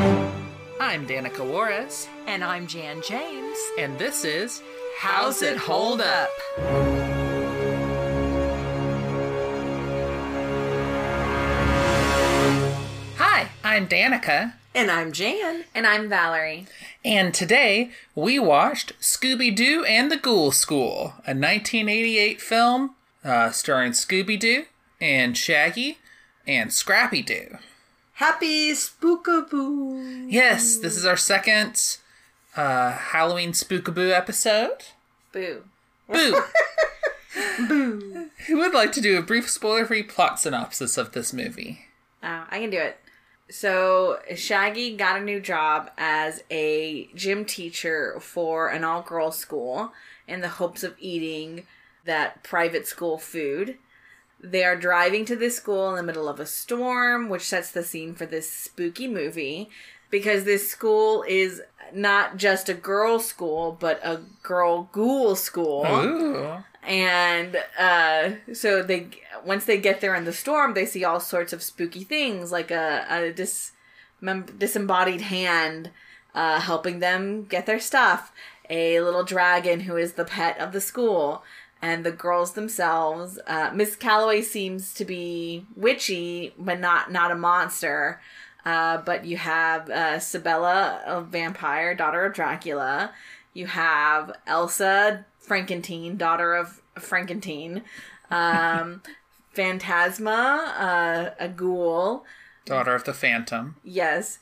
I'm Danica Juarez, And I'm Jan James. and this is How's It Hold Up? Hi, I'm Danica, And I'm Jan. And I'm Valerie. and today we watched Scooby Doo and the Ghoul School, a 1988 film uh, starring Scooby Doo and Shaggy and Scrappy Doo. Happy Spookaboo. Yes, this is our second uh, Halloween Spookaboo episode. Boo. Boo! Boo! Who would like to do a brief spoiler-free plot synopsis of this movie? Oh, I can do it. So Shaggy got a new job as a gym teacher for an all-girls school in the hopes of eating that private school food. They are driving to this school in the middle of a storm, which sets the scene for this spooky movie because this school is not just a girl school, but a girl ghoul school. Ooh. and uh, so they once they get there in the storm, they see all sorts of spooky things, like a, a dis, mem- disembodied hand uh, helping them get their stuff, a little dragon who is the pet of the school, and the girls themselves. Uh, Miss Calloway seems to be witchy, but not not a monster. Uh, but you have uh, Sabella, a vampire, daughter of Dracula. You have Elsa, Frankentine, daughter of Frankentine. Um, Phantasma, uh, a ghoul. Daughter of the Phantom. Yes.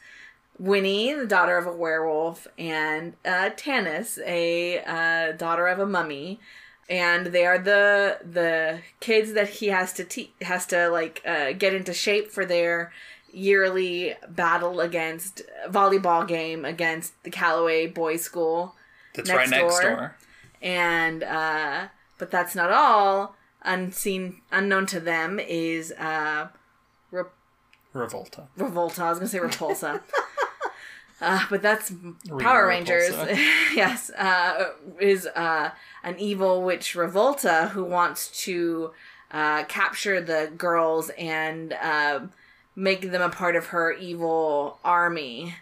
Winnie, the daughter of a werewolf, and uh, Tanis, a uh, daughter of a mummy, and they are the the kids that he has to te- has to like uh, get into shape for their yearly battle against volleyball game against the Calloway Boys School That's Next right next door. door. and uh but that's not all unseen unknown to them is uh Re- Revolta. revolta i was gonna say repulsa uh but that's Rita power rangers. yes uh is uh an evil witch revolta who wants to uh capture the girls and uh make them a part of her evil army.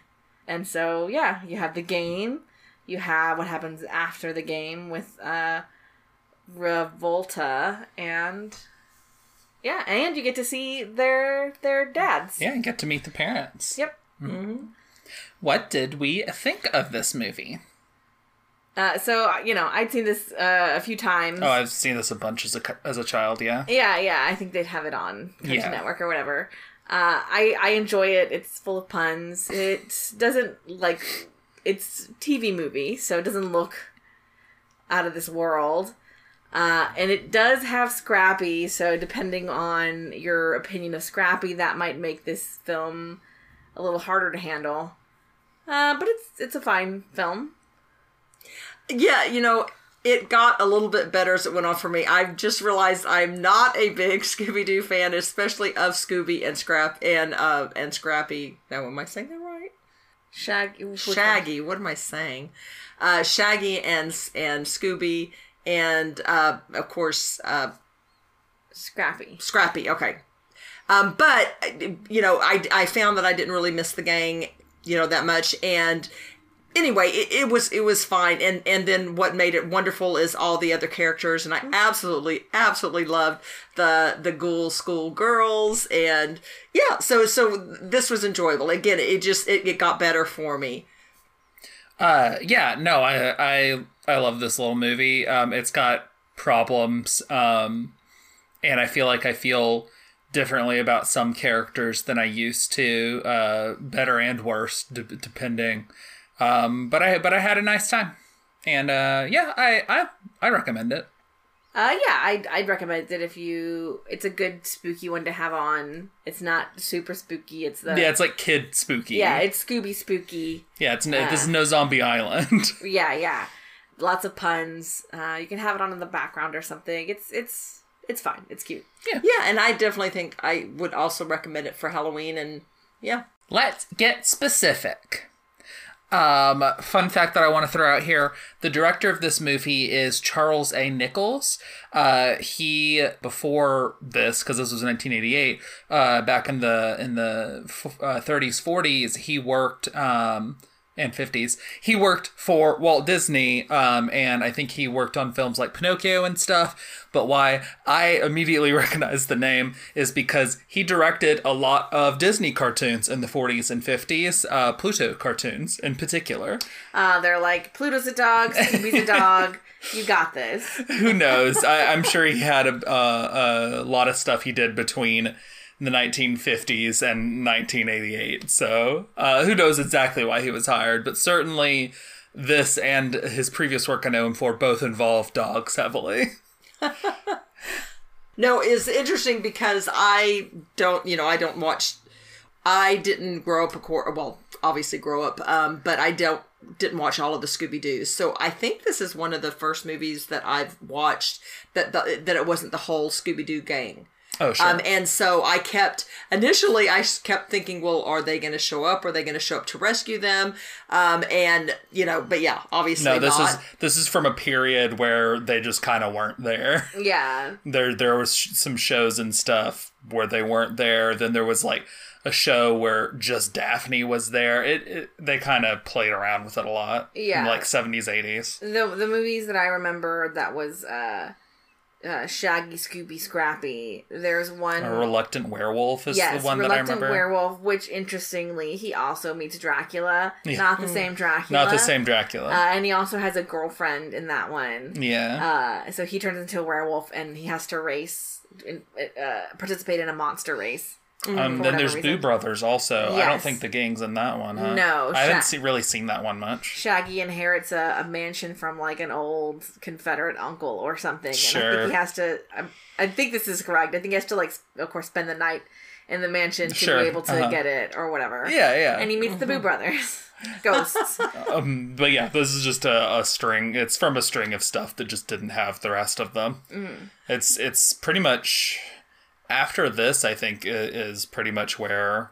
And so yeah you have the game. You have what happens after the game with uh revolta and yeah and you get to see their their dads. Yeah, and get to meet the parents. yep What did we think of this movie? uh, so you know i'd seen this uh, a few times Oh, I've seen this a bunch as a as a child. Yeah. yeah yeah i think they'd have it on cartoon Yeah. network or whatever uh, I, I enjoy it it's full of puns it doesn't like it's tv movie so it doesn't look out of this world uh, and it does have Scrappy, so depending on your opinion of Scrappy, that might make this film a little harder to handle. Uh, but it's it's a fine film. Yeah, you know, it got a little bit better as it went on for me. I've just realized I'm not a big Scooby Doo fan, especially of Scooby and Scrap and uh and Scrappy. Now, am I saying that right? Shaggy. Shaggy. What am I saying? Uh, Shaggy and and Scooby and uh, of course uh, Scrappy. Scrappy. Okay. Um, but you know, I I found that I didn't really miss the gang, you know, that much. And anyway, it, it was it was fine. And and then what made it wonderful is all the other characters, and I absolutely absolutely loved the the Ghoul School girls. And yeah, so so this was enjoyable. Again, it just it, it got better for me. Uh, yeah, no, I I I love this little movie. Um, it's got problems, um, and I feel like I feel differently about some characters than I used to, uh, better and worse, d- depending. Um, but I but I had a nice time, and uh, yeah, I I I recommend it. Uh, yeah, I'd, I'd recommend it if you. It's a good spooky one to have on. It's not super spooky. It's the Yeah, it's like kid spooky. yeah, it's Scooby spooky. yeah. It's no, this is no zombie island. Yeah, yeah. Lots of puns. Uh, you can have it on in the background or something. It's it's it's fine. It's cute. Yeah, Yeah, and I definitely think I would also recommend it for Halloween. And yeah, Let's get specific. Um, fun fact that I want to throw out here: the director of this movie is Charles A. Nichols. Uh, he before this, because this was 1988, uh, back in the in the f- uh, 30s, 40s, he worked. Um, and 50s. He worked for Walt Disney, um, and I think he worked on films like Pinocchio and stuff. But why I immediately recognize the name is because he directed a lot of Disney cartoons in the 40s and 50s, uh, Pluto cartoons in particular. Uh, they're like Pluto's a dog, Scooby's a dog. You got this. Who knows? I, I'm sure he had a, uh, a lot of stuff he did between the 1950s and 1988. So uh, who knows exactly why he was hired, but certainly this and his previous work I know him for both involve dogs heavily. No, it's interesting because I don't, you know, I don't watch. I didn't grow up a core. Well, obviously grow up, um, but I don't didn't watch all of the Scooby Doo's. So I think this is one of the first movies that I've watched that the, that it wasn't the whole Scooby Doo gang. Oh, sure. Um, and so I kept initially I kept thinking, well, are they going to show up? Are they going to show up to rescue them? Um, and you know, but yeah, obviously no, this not. is this is from a period where they just kind of weren't there. Yeah. There there was sh- some shows and stuff where they weren't there. Then there was like a show where just Daphne was there. It, it they kind of played around with it a lot. Yeah. in like 70s 80s. The the movies that I remember that was uh, uh Shaggy, Scooby, Scrappy. There's one. A reluctant werewolf is Yes, the one that I remember. Reluctant. Werewolf, which interestingly, he also meets Dracula. Yeah. Not the same Dracula. Not the same Dracula. Uh, and he also has a girlfriend in that one. yeah. Uh, so he turns into a werewolf and he has to race, in, uh, participate in a monster race. Um, then there's reason. Boo Brothers also. I don't think the gang's in that one, huh? No, I haven't see, really seen that one much. Shaggy inherits a, a mansion from like an old Confederate uncle or something. And I Sure. think he has to. I, I think this is correct. I think he has to like, of course, spend the night in the mansion to Sure, be able to uh-huh. get it or whatever. Yeah, yeah. And he meets the Boo Brothers, ghosts. um, but yeah, this is just a, a string. It's from a string of stuff that just didn't have the rest of them. Mm. It's it's pretty much after this. I think is pretty much where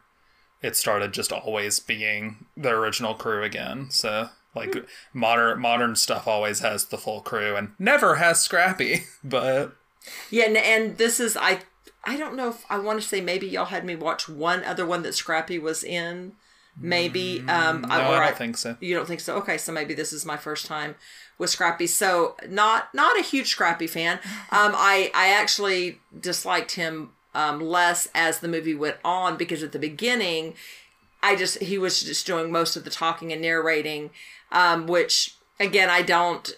it started just always being the original crew again. So like Hmm. modern modern stuff always has the full crew and never has Scrappy, but Yeah, and, and this is I I don't know if I want to say maybe y'all had me watch one other one that Scrappy was in. Maybe um no, I, I don't think so. You don't think so? Okay, so maybe this is my first time with Scrappy. So not not a huge Scrappy fan. Um, I I actually disliked him um, less as the movie went on because at the beginning, I just he was just doing most of the talking and narrating, um, which again I don't.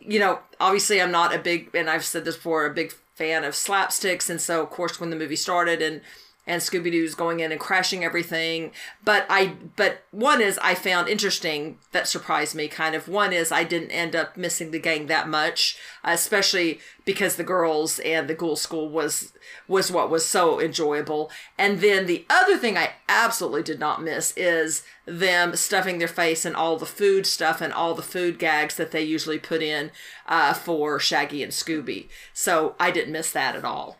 You know, obviously I'm not a big, and I've said this before, a big fan of slapsticks, and so of course when the movie started and and Scooby Doo's going in and crashing everything. But I, but one is I found interesting that surprised me. Kind of one is I didn't end up missing the gang that much, especially because the girls and the Ghoul School was was what was so enjoyable. And then the other thing I absolutely did not miss is them stuffing their face in all the food stuff and all the food gags that they usually put in uh, for Shaggy and Scooby. So I didn't miss that at all.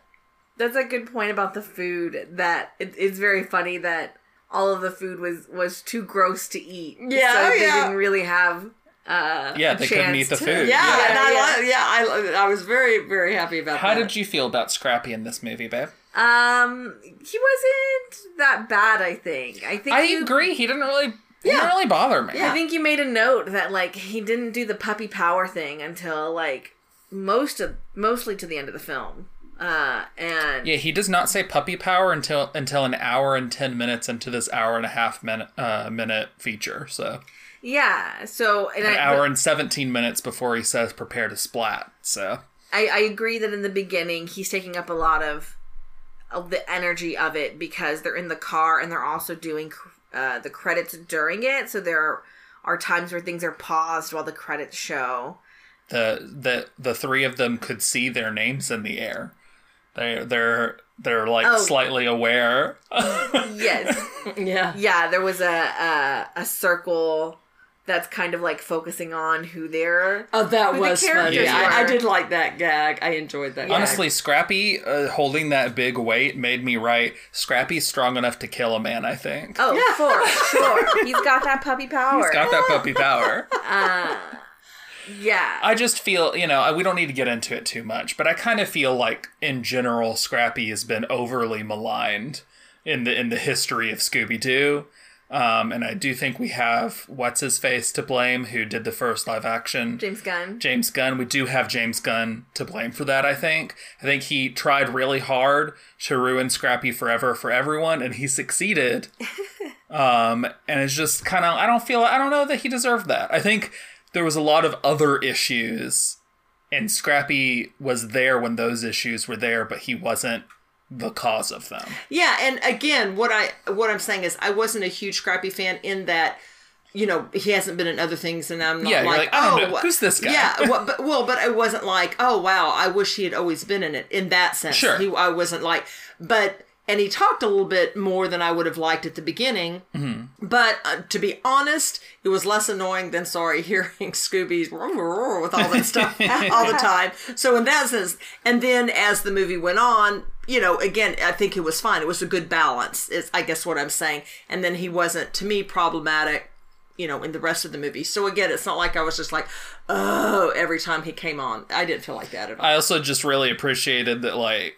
That's a good point about the food. That it, it's very funny that all of the food was was too gross to eat. Yeah, so they yeah. didn't really have. Uh, Yeah, they couldn't eat the to- food. Yeah, Yeah, and I, yeah. li- yeah, I, I was very, very happy about How that. did you feel about Scrappy in this movie, babe? Um, he wasn't that bad. I think. I think I you, agree. He didn't really. He Yeah. didn't really bother me. Yeah. I think you made a note that like he didn't do the puppy power thing until like most of mostly to the end of the film. Uh, and Yeah, he does not say puppy power until until an hour and ten minutes into this hour and a half minute uh, minute feature. So yeah, so and an I, hour but and seventeen minutes before he says prepare to splat. So I I agree that in the beginning he's taking up a lot of of the energy of it because they're in the car and they're also doing uh, the credits during it. So there are times where things are paused while the credits show. the the the three of them could see their names in the air. They they're they're like Oh. slightly aware. Yes. Yeah. Yeah, there was a a, a circle that's kind of like focusing on who they're. Oh, that was funny. characters I, I did like that gag. I enjoyed that. gag. Honestly, Scrappy uh, holding that big weight made me write Scrappy's strong enough to kill a man, I think. Oh, yeah. for sure. He's got that puppy power. He's got that puppy power. yeah. I just feel, you know, we don't need to get into it too much, but I kind of feel like in general Scrappy has been overly maligned in the in the history of Scooby Doo. Um, and I do think we have what's his face to blame, who did the first live action. James Gunn. James Gunn. We do have James Gunn to blame for that, I think. I think he tried really hard to ruin Scrappy forever for everyone, and he succeeded. um, and it's just kind of, I don't feel, I don't know that he deserved that. I think there was a lot of other issues, and Scrappy was there when those issues were there, but he wasn't the cause of them. Yeah, and again, what I what I'm saying is I wasn't a huge Scrappy fan in that you know he hasn't been in other things, and I'm not Yeah, like, like, oh, oh know, who's this guy? Yeah, well, but well, but I wasn't like, oh wow, I wish he had always been in it in that sense. Sure. he, I wasn't like, but and he talked a little bit more than I would have liked at the beginning. Mm-hmm. But uh, to be honest, it was less annoying than sorry hearing Scooby's with all that stuff all the time. So in that sense, and then as the movie went on, you know, again, I think it was fine. It was a good balance. Is I guess what I'm saying. And then he wasn't to me problematic. You know, in the rest of the movie. So again, it's not like I was just like, oh, every time he came on. I didn't feel like that at all. I also just really appreciated that like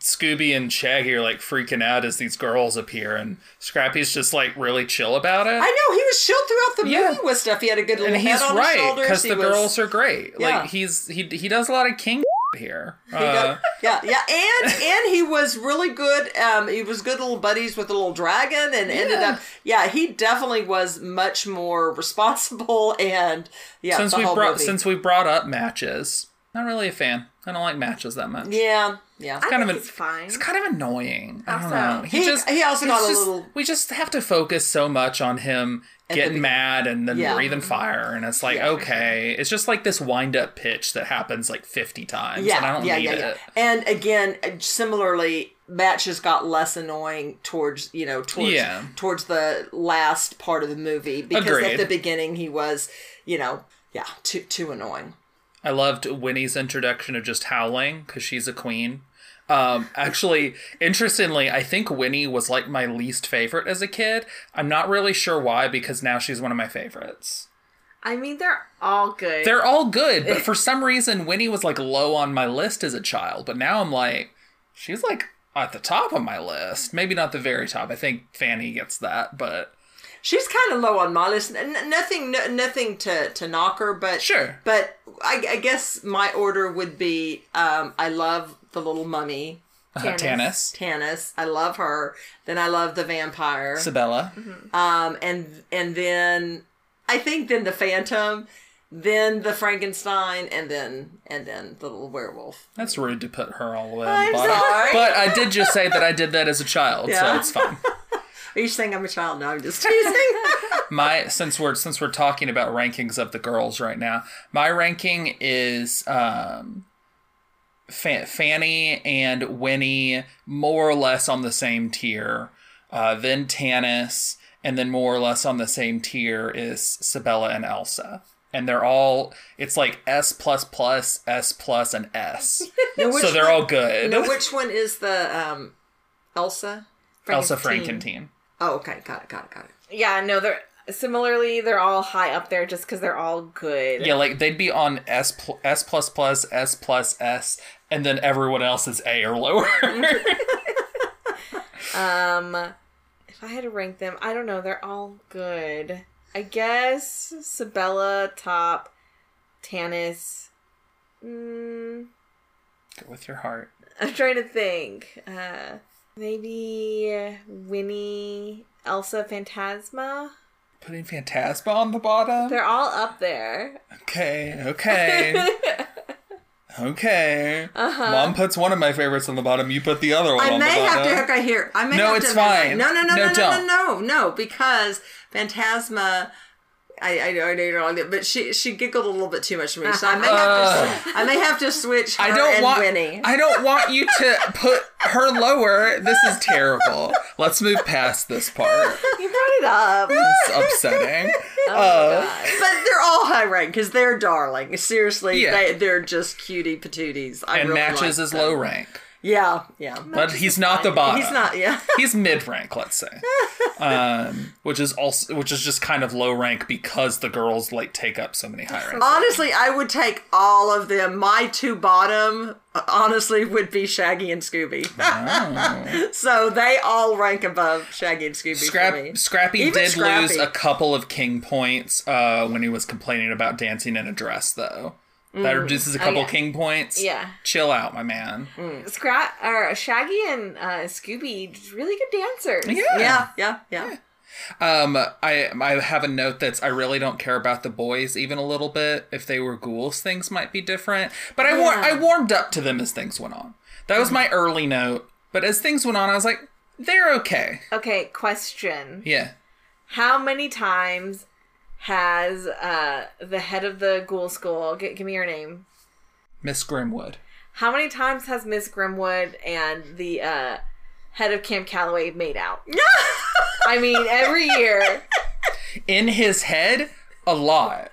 Scooby and Shaggy are like freaking out as these girls appear, and Scrappy's just like really chill about it. I know he was chilled throughout the Yeah. movie with stuff. He had a good little and he's on his right shoulders. because the was- girls are great. Yeah. Like he's he he does a lot of king here. Uh, yeah, yeah, and and he was really good. Um, he was good little buddies with the little dragon, and ended up. Yeah, he definitely was much more responsible, and yeah, since we brought movie. since we brought up matches, not really a fan. I don't like matches that much. yeah, yeah. I kind of think an- it's fine. It's kind of annoying. I don't know. He- just he also got a just- little- We just have to focus so much on him getting beginning. mad and then Yeah. breathing fire, and it's like Yeah, for okay, it's just like this wind up pitch that happens like fifty times, yeah, and I don't yeah, need yeah, it. And again, uh, similarly, matches got less annoying towards you know towards Yeah. towards the last part of the movie because Agreed. at the beginning he was you know yeah too too annoying. I loved Winnie's introduction of just howling because she's a queen. Um, actually, interestingly, I think Winnie was like my least favorite as a kid. I'm not really sure why because now she's one of my favorites. I mean, they're all good. They're all good, but for some reason, Winnie was like low on my list as a child. But now I'm like, she's like at the top of my list. Maybe not the very top. I think Fanny gets that, but She's kind of low on my list. N- nothing, n- nothing to, to knock her, but Sure. But I, I guess my order would be: um, I love the little mummy, uh, Tanis, Tanis. I love her. Then I love the vampire. Sabella. Um, and and then I think then the Phantom, then the Frankenstein, and then and then the little werewolf. That's rude to put her all the way on I'm the bottom. sorry. But I did just say that I did that as a child, so it's fine. Are you saying I'm a child? No, I'm just teasing. my since we're since we're talking about rankings of the girls right now, my ranking is um, Fa- Fanny and Winnie more or less on the same tier. Uh, then Tanis, and then more or less on the same tier is Sabella and Elsa. And they're all it's like S plus plus S plus and S. Now, so they're one- all good. Now, which one is the um, Elsa? Elsa Frankenteen. Frankentine. Oh, okay, got it, got it, got it. yeah, no, they're similarly they're all high up there just because they're all good. Yeah, like they'd be on S pl- S plus plus S plus S, and then everyone else is A or lower. Um, if I had to rank them, I don't know. They're all good. I guess Sabella top, Tanis. Mm, Go with your heart. I'm trying to think. Uh, maybe Winnie, Elsa, Phantasma. Putting Phantasma on the bottom. They're all up there. Okay, okay, okay. Uh-huh. Mom puts one of my favorites on the bottom. You put the other one I on the may have to. Okay, here. I may No, have it's to. fine. No, no, no, No, no, no, no, no, no, because Phantasma. I, I, I don't know, but she she giggled a little bit too much for me, so I may uh-huh. have to. Uh. I may have to switch I don't want. Winnie. I don't want you to put her lower. This is terrible. Let's move past this part. You brought it up. It's upsetting. Oh, uh, God. But they're all high rank because they're darling. Seriously, Yeah. they, they're just cutie patooties. I and really matches like is low rank. Yeah, yeah. But he's not the bottom. He's not. Yeah. He's mid rank, let's say, um, which is also which is just kind of low rank because the girls like take up so many high ranks. Honestly, I would take all of them. My two bottom, uh, honestly, would be Shaggy and Scooby. so they all rank above Shaggy and Scooby for me. Scrappy Even did Scrappy. lose a couple of king points uh, when he was complaining about dancing in a dress, though. That reduces a couple yeah. king points. Yeah. chill out, my man. Scrat or Shaggy and uh, Scooby, really good dancers. Yeah, yeah, yeah. Um, I I have a note that's I really don't care about the boys even a little bit. If they were ghouls, things might be different. But I war- Yeah. I warmed up to them as things went on. That was my early note. But as things went on, I was like, they're okay. Okay, question. Yeah. How many times has uh, the head of the ghoul school, g- give me your name, Miss Grimwood. how many times has Miss Grimwood and the uh, head of Camp Calloway made out? I mean, every year. In his head, a lot.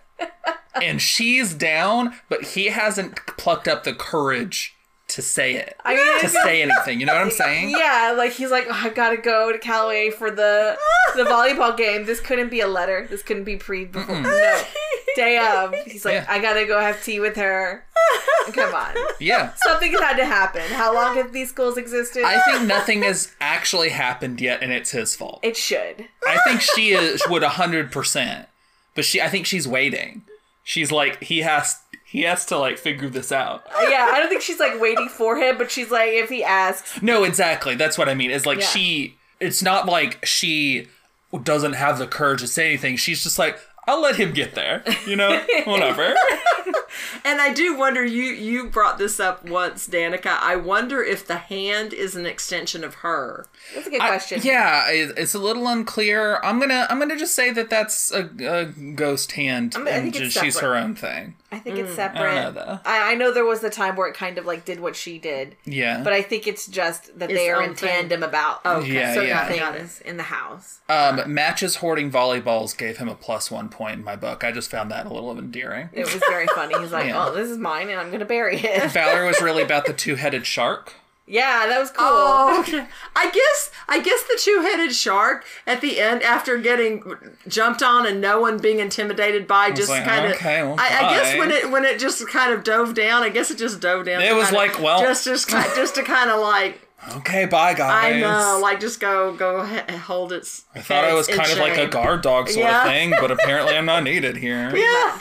and she's down, but he hasn't plucked up the courage to say it. I mean, to say anything. You know what I'm saying? Yeah, like he's like, oh, I gotta go to Calloway for the the volleyball game. This couldn't be a letter. This couldn't be pre before. No, day of. He's like, Yeah. I gotta go have tea with her. Come on, Yeah. something has had to happen. How long have these schools existed? I think nothing has actually happened yet, and it's his fault. it should. I think she is would hundred percent, but she. I think she's waiting. She's like he has. He has to like figure this out. Yeah, I don't think she's like waiting for him, but she's like, if he asks, No, exactly. That's what I mean. Is like Yeah. she. It's not like she doesn't have the courage to say anything. She's just like, I'll let him get there. You know, whatever. And I do wonder. You you brought this up once, Danica. I wonder if the hand is an extension of her. that's a good I- question. yeah, it's a little unclear. I'm gonna. I'm gonna just say that that's a, a ghost hand, I mean, and just she's her own thing. I think it's I separate. don't know though. I, I know there was the time where it kind of like did what she did, Yeah, but I think it's just that Its they are own in thing. tandom about Okay, Yeah, certain yeah. Got it. things in the house. Um, matches hoarding volleyballs gave him a plus one point in my book. I just found that a little endearing. It was very funny. He's like, Yeah. "Oh, this is mine, and I'm gonna bury it." Valerie was really about the two-headed shark. Yeah, that was cool. Oh, okay. I guess I guess the two-headed shark at the end, after getting jumped on and no one being intimidated by, just like, kind of. okay, well, I, I guess when it when it just kind of dove down, I guess it just dove down. It was kind of- like, well- just just ki- just to kind of like Okay, bye guys. I know, like just go go he- hold its. I thought I was kind of like a guard dog sort Yeah. of thing, but apparently I'm not needed here. Yeah.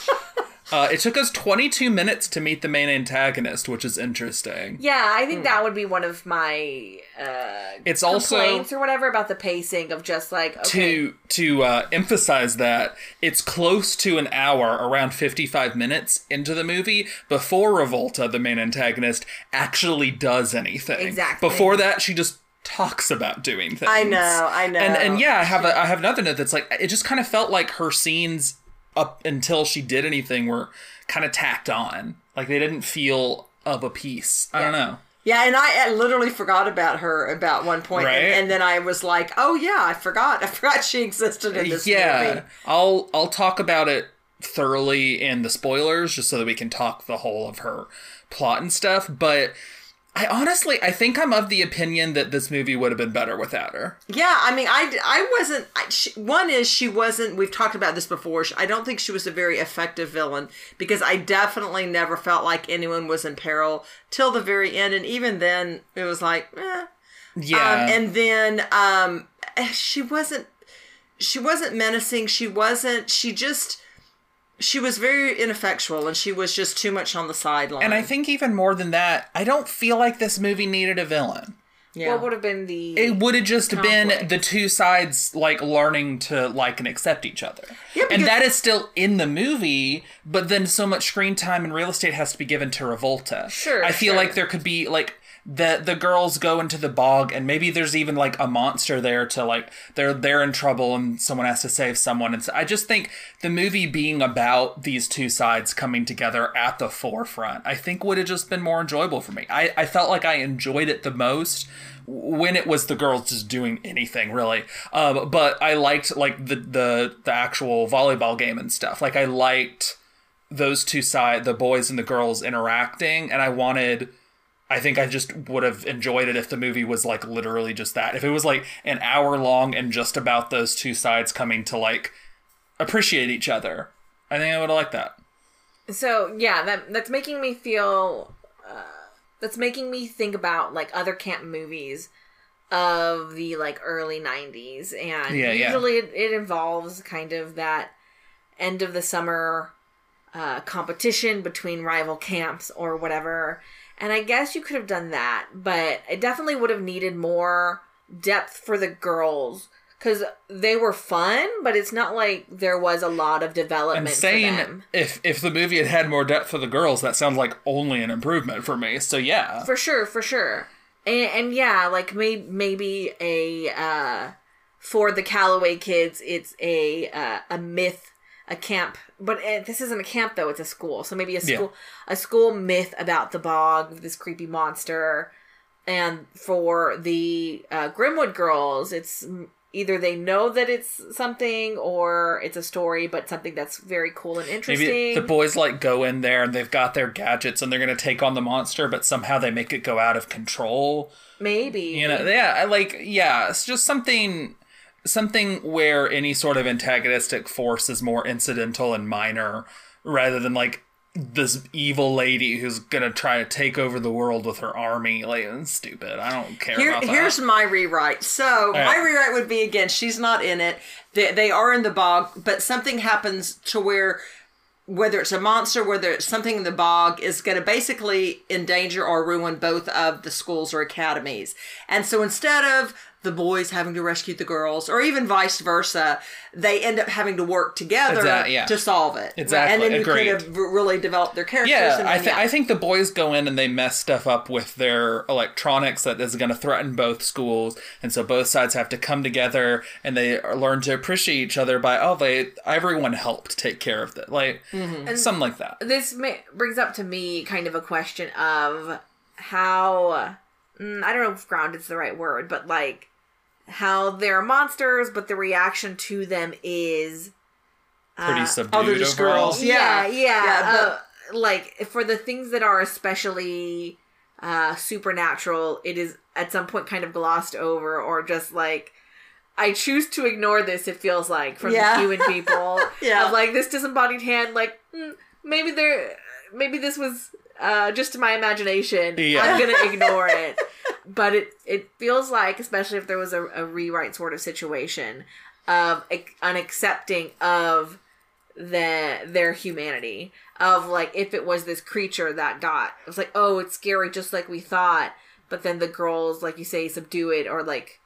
Uh, it took us 22 minutes to meet the main antagonist, which is interesting. Yeah, I think that would be one of my uh, It's also complaints or whatever about the pacing of just like okay, to to uh, emphasize that it's close to an hour, around 55 minutes into the movie before Revolta, the main antagonist, actually does anything. Exactly. Before that, she just talks about doing things. I know, I know. And and yeah, I have a, I have another note that's like it just kind of felt like her scenes up until she did anything were kind of tacked on. Like they didn't feel of a piece. I don't know. Yeah, and I, I literally forgot about her about one point, Right. and, and then I was like, "Oh yeah, I forgot. I forgot she existed in this yeah, movie." I'll I'll talk about it thoroughly in the spoilers just so that we can talk the whole of her plot and stuff, but I honestly I think I'm of the opinion that this movie would have been better without her. Yeah, I mean, I, I wasn't. I, she, one is she wasn't. We've talked about this before. I don't think she was a very effective villain because I definitely never felt like anyone was in peril till the very end, and even then, it was like, eh. Yeah. Um, and then um, she wasn't. She wasn't menacing. She wasn't. She just. She was very ineffectual, and she was just too much on the sideline. and I think even more than that, I don't feel like this movie needed a villain. yeah. what would have been the It would have just been the two sides like learning to like and accept each other. Yeah, and that is still in the movie, but then so much screen time and real estate has to be given to Revolta. Sure, I feel sure. like there could be like the the girls go into the bog and maybe there's even like a monster there to like they're they're in trouble and someone has to save someone. And so I just think the movie being about these two sides coming together at the forefront I think would have just been more enjoyable for me. I, I felt like I enjoyed it the most when it was the girls just doing anything really. Um, but I liked like the the the actual volleyball game and stuff. Like I liked those two side the boys and the girls interacting and I wanted I think I just would have enjoyed it if the movie was like literally just that. If it was like an hour long and just about those two sides coming to like appreciate each other, I think I would have liked that. So yeah, that that's making me feel. Uh, that's making me think about like other camp movies of the like early '90s, and Yeah, yeah. usually it, it involves kind of that end of the summer uh, competition between rival camps or whatever. And I guess you could have done that, but it definitely would have needed more depth for the girls because they were fun, but it's not like there was a lot of And development for saying if if the movie had had more depth for the girls, that sounds like only an improvement for me. So yeah, For sure, for sure. And, and yeah, like may, maybe a uh for the Calloway kids, it's a uh, a myth, a camp. But uh, this isn't a camp though; it's a school. So maybe a Yeah. school a school myth about the bog, this creepy monster. And for the uh, Grimwood girls, it's either they know that it's something or it's a story, but something that's very cool and interesting. maybe the boys like go in there and they've got their gadgets and they're gonna take on the monster, but somehow they make it go out of control. maybe you know yeah like yeah it's just something something where any sort of antagonistic force is more incidental and minor rather than like this evil lady who's gonna try to take over the world with her army like it's stupid i don't care Here, here's my rewrite. So my rewrite would be again. She's not in it. They, they are in the bog, but something happens to where, whether it's a monster, whether it's something in the bog, is going to basically endanger or ruin both of the schools or academies. And so instead of the boys having to rescue the girls, or even vice versa, they end up having to work together Exact- yeah. to solve it. Exactly, And then you agreed. could have really developed their characters. yeah, and I, then, th- I think the boys go in and they mess stuff up with their electronics that is going to threaten both schools, and so both sides have to come together and they learn to appreciate each other by oh they everyone helped take care of it, like something like that. this ma- brings up to me kind of a question of how mm, I don't know if grounded's the right word, but like how they're monsters, but the reaction to them is Pretty uh, subdued oh, they're just overall. girls. yeah, Yeah. yeah. Yeah, uh, like for the things that are especially uh, supernatural, it is at some point kind of glossed over, or just like I choose to ignore this. It feels like from Yeah. the human people, Yeah. of like this disembodied hand. Like mm, maybe there, maybe this was uh, just to my imagination. Yeah. I'm gonna ignore it. But it it feels like, especially if there was a, a rewrite sort of situation, of an accepting of the their humanity of like if it was this creature that got it was like oh it's scary just like we thought but then the girls like you say subdue it or like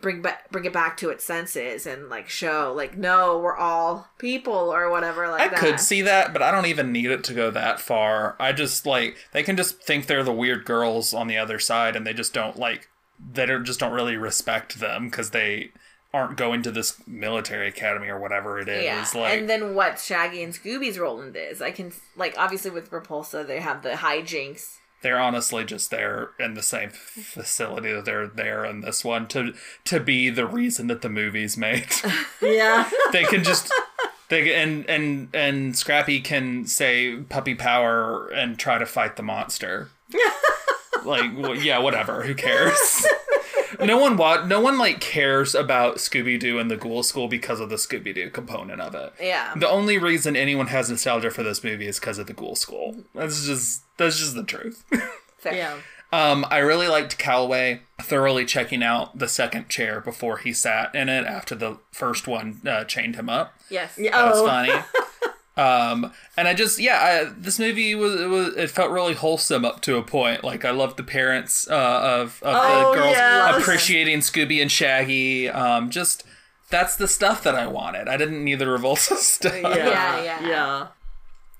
bring back bring it back to its senses and like show like no we're all people or whatever like I that could see that, but I don't even need it to go that far. I just like they can just think they're the weird girls on the other side, and they just don't like they don't just don't really respect them because they aren't going to this military academy or whatever it is. yeah Like, and then what shaggy and scooby's role in this i can like obviously with repulsa they have the hijinks they're honestly just there in the same facility that they're there in this one to to be the reason that the movie's made. yeah. they can just they and and and Scrappy can say puppy power and try to fight the monster. like well, yeah, whatever. Who cares? No one wa- no one like cares about Scooby Doo and the Ghoul School because of the Scooby Doo component of it. yeah The only reason anyone has nostalgia for this movie is because of the Ghoul School. That's just that's just the truth. fair. Yeah. Um, I really liked Calloway thoroughly checking out the second chair before he sat in it after the first one uh, chained him up. yes Yeah. That was Oh. funny. um, and I just yeah, I, this movie was it, was it felt really wholesome up to a point. Like I loved the parents uh, of of Oh, the girls yes. appreciating Scooby and Shaggy. Um, just that's the stuff that I wanted. I didn't need the Revolta stuff. Yeah. Yeah, yeah. Yeah.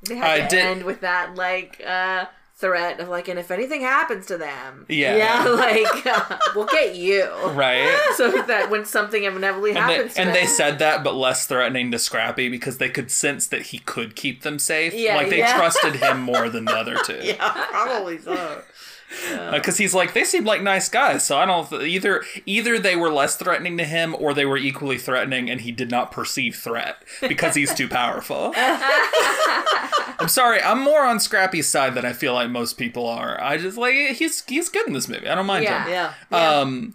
They had I to did- end with that like uh threat of like, and if anything happens to them, Yeah. Yeah. like uh, we'll get you. Right. So that when something inevitably And, happens to and them, they said that, but less threatening to Scrappy because they could sense that he could keep them safe. Yeah, like they yeah. trusted him more than the other two. Yeah, probably so. Because he's like they seem like nice guys so i don't either either they were less threatening to him or they were equally threatening and he did not perceive threat because he's too powerful. I'm sorry i'm more on scrappy's side than i feel like most people are. I just like he's he's good in this movie. I don't mind Yeah. him. Yeah. um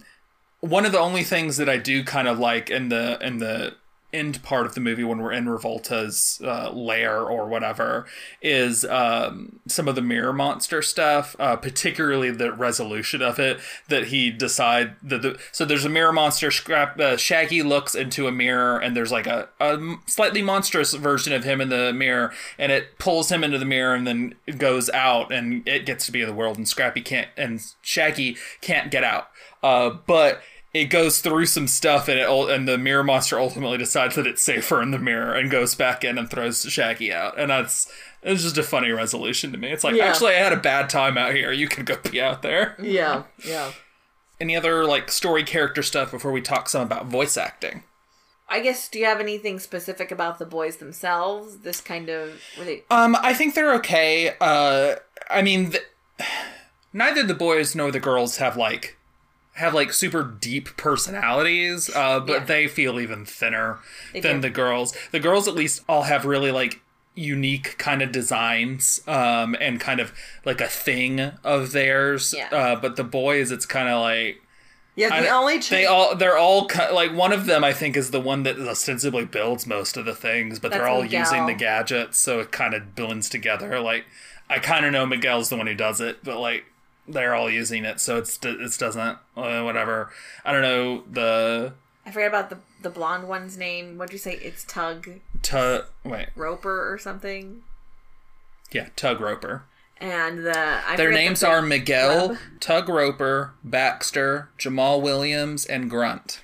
one of the only things that i do kind of like in the in the end part of the movie when we're in revolta's uh, lair or whatever is um, some of the mirror monster stuff uh, particularly the resolution of it that he decide that the so there's a mirror monster scrap uh, shaggy looks into a mirror and there's like a, a slightly monstrous version of him in the mirror and it pulls him into the mirror and then goes out and it gets to be in the world and scrappy can't and shaggy can't get out. Uh, but it goes through some stuff and it and the mirror monster ultimately decides that it's safer in the mirror and goes back in and throws Shaggy out. And that's it's just a funny resolution to me. It's like Yeah. actually I had a bad time out here. You can go be out there. Yeah, yeah. Any other like story character stuff before we talk some about voice acting? I guess. Do you have anything specific about the boys themselves? This kind of were they? Um, I think they're okay. Uh, I mean, th- neither the boys nor the girls have like have like super deep personalities, uh, but Yeah. they feel even thinner than do. the girls. The girls at least all have really like unique kind of designs um and kind of like a thing of theirs Yeah. uh but the boys it's kind of like Yeah, the I- only two. they all they're all like one of them I think is the one that ostensibly builds most of the things, but they're all Miguel. using the gadgets, so it kind of blends together. Like I kind of know Miguel's the one who does it, but like they're all using it, so it's it doesn't uh, whatever. I don't know the I forget about the the blonde one's name. What'd you say? It's Tug tu- wait Roper or something. yeah Tug Roper. And the I Their forget the names are Miguel. Tug Roper, Baxter, Jamal Williams, and Grunt.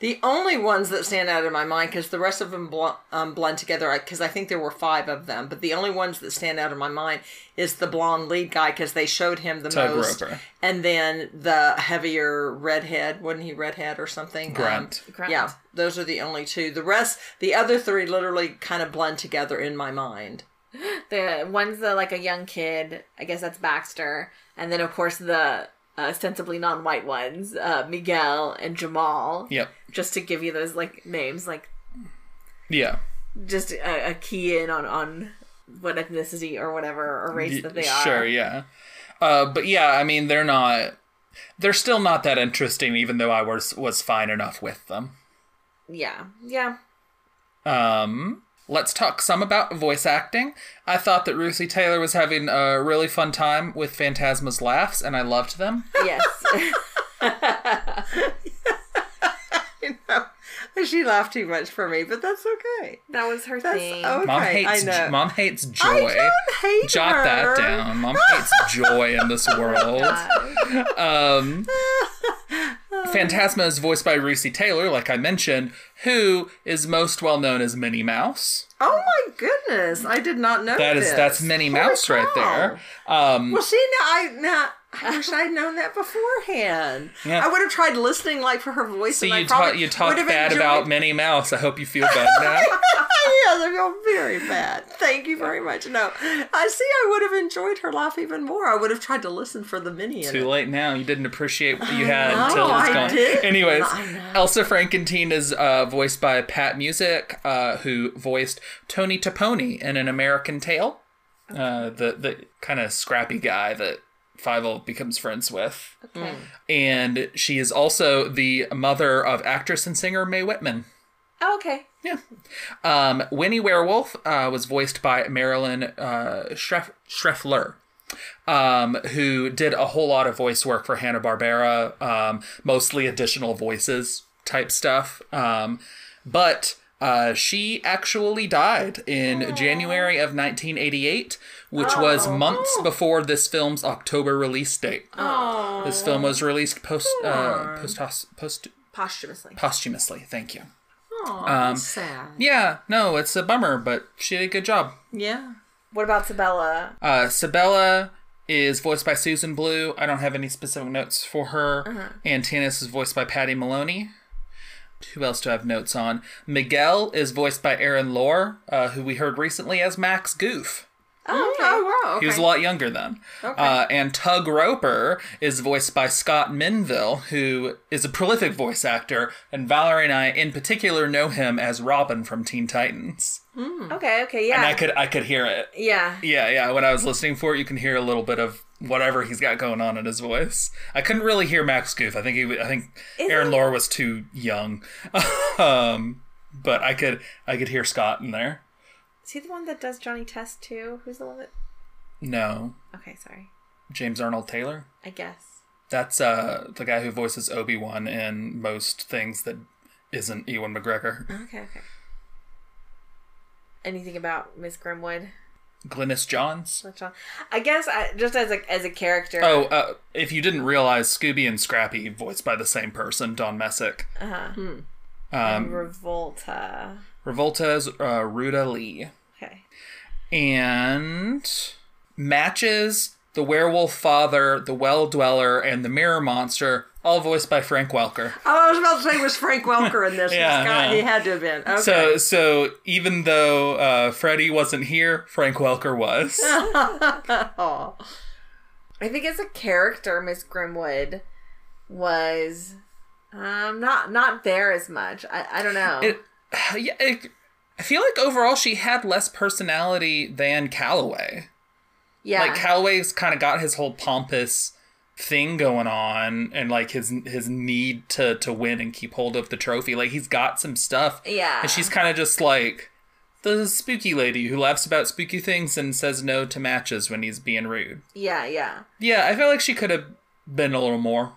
The only ones that stand out in my mind, because the rest of them bl- um, blend together, because I think there were five of them, but the only ones that stand out in my mind is the blonde lead guy, because they showed him the Tug most. Roper. And then the heavier redhead, wasn't he redhead or something? Um, Grunt. Grunt. yeah, those are the only two. The rest, the other three literally kind of blend together in my mind. The one's the like a young kid. I guess that's Baxter, and then of course the uh, ostensibly non-white ones, uh, Miguel and Jamal. Yep. Just to give you those like names, like Yeah. just a, a key in on on what ethnicity or whatever or race that they are. Sure, yeah. Uh, but yeah, I mean, they're not. They're still not that interesting, even though I was was fine enough with them. Yeah, yeah. Um, let's talk some about voice acting. I thought that Russi Taylor was having a really fun time with Phantasma's laughs, and I loved them. Yes. You she laughed too much for me, but that's okay. that was her That's thing. okay. Mom I hates. know. Mom hates joy. I don't hate Jot her. that down. Mom hates joy in this world. Um, Phantasma is voiced by Russi Taylor, like I mentioned, who is most well known as Minnie Mouse. Oh my goodness! I did not know That is this. that's Minnie Holy Mouse right there. Um, Well, see now, I now I wish I'd known that beforehand. Yeah. I would have tried listening like for her voice. so and I you talk you talk bad enjoyed- about Minnie Mouse. I hope you feel bad now. yes, I feel very bad. Thank you very much. No, I see. I would have enjoyed her laugh even more. I would have tried to listen for the Minnie in Too it. late now. You didn't appreciate what you had know, until it's I gone. did. Anyways. Elsa Frankenteen is uh, voiced by Pat Musick, uh, who voiced Tony Toponi in An American Tail. Uh, the the kind of scrappy guy that Fievel becomes friends with. okay. And she is also the mother of actress and singer Mae Whitman. Oh, okay. Yeah. Um, Winnie Werewolf uh, was voiced by Marilyn uh, Schreff- Schreffler, um, who did a whole lot of voice work for Hanna Barbera, um, mostly additional voices type stuff. Um, but uh, she actually died in January of 1988, which was months before this film's October release date. Oh, This film was released post uh, post post Posthumously. posthumously. Thank you. um, sad. Yeah, no, it's a bummer, but she did a good job. Yeah. What about Sabella? Uh, Sabella is voiced by Susan Blue. I don't have any specific notes for her. And Tanis is voiced by Patty Maloney. Who else do I have notes on? Miguel is voiced by Aaron Lohr, uh, who we heard recently as Max Goof. Oh, okay. Oh wow. Okay. He was a lot younger then. Uh, and Tug Roper is voiced by Scott Menville, who is a prolific voice actor, and Valerie and I, in particular, know him as Robin from Teen Titans. okay, okay, yeah. And I could I could hear it. yeah. Yeah, yeah. When I was listening for it, you can hear a little bit of whatever he's got going on in his voice. I couldn't really hear Max Goof. I think he. I think Aaron Lohr was too young. um, but I could I could hear Scott in there. Is he the one that does Johnny Test too? Who's the one that? No, Okay, sorry. James Arnold Taylor. I guess. That's uh the guy who voices Obi Wan in most things that isn't Ewan McGregor. Okay, okay. Anything about Miss Grimwood? Glynis Johns. I guess I, just as a as a character. Oh, uh, if you didn't realize, Scooby and Scrappy voiced by the same person, Don Messick. Uh-huh. Um, Revolta. Revolta is uh, Ruta Lee. Okay. and matches the werewolf father, the well dweller, and the mirror monster, all voiced by Frank Welker. Oh, I was about to say it was Frank Welker in this. Yeah, yeah. He had to have been. Okay. So, so even though uh, Freddy wasn't here, Frank Welker was. Aw. I think as a character, Miss Grimwood was um not not there as much. I, I don't know. it, yeah, it, I feel like overall she had less personality than Calloway. yeah. Like Calloway's kind of got his whole pompous thing going on, and like his his need to to win and keep hold of the trophy. Like he's got some stuff. Yeah. and she's kind of just like the spooky lady who laughs about spooky things and says no to matches when he's being rude. yeah, yeah. Yeah, I feel like she could have been a little more.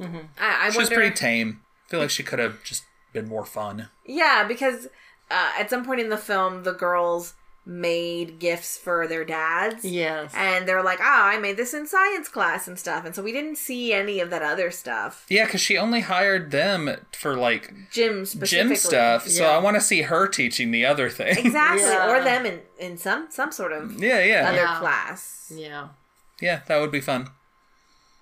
Mm-hmm. I, I She was pretty tame. I feel like she could have just been more fun. Yeah, because uh, at some point in the film, the girls made gifts for their dads. Yes. And they're like, ah, I made this in science class and stuff. And so we didn't see any of that other stuff. Yeah, because she only hired them for like Gym gym stuff. So I want to see her teaching the other thing. Exactly. Yeah. Or them in, in some, some sort of yeah, yeah. other Yeah. class. Yeah. Yeah, that would be fun.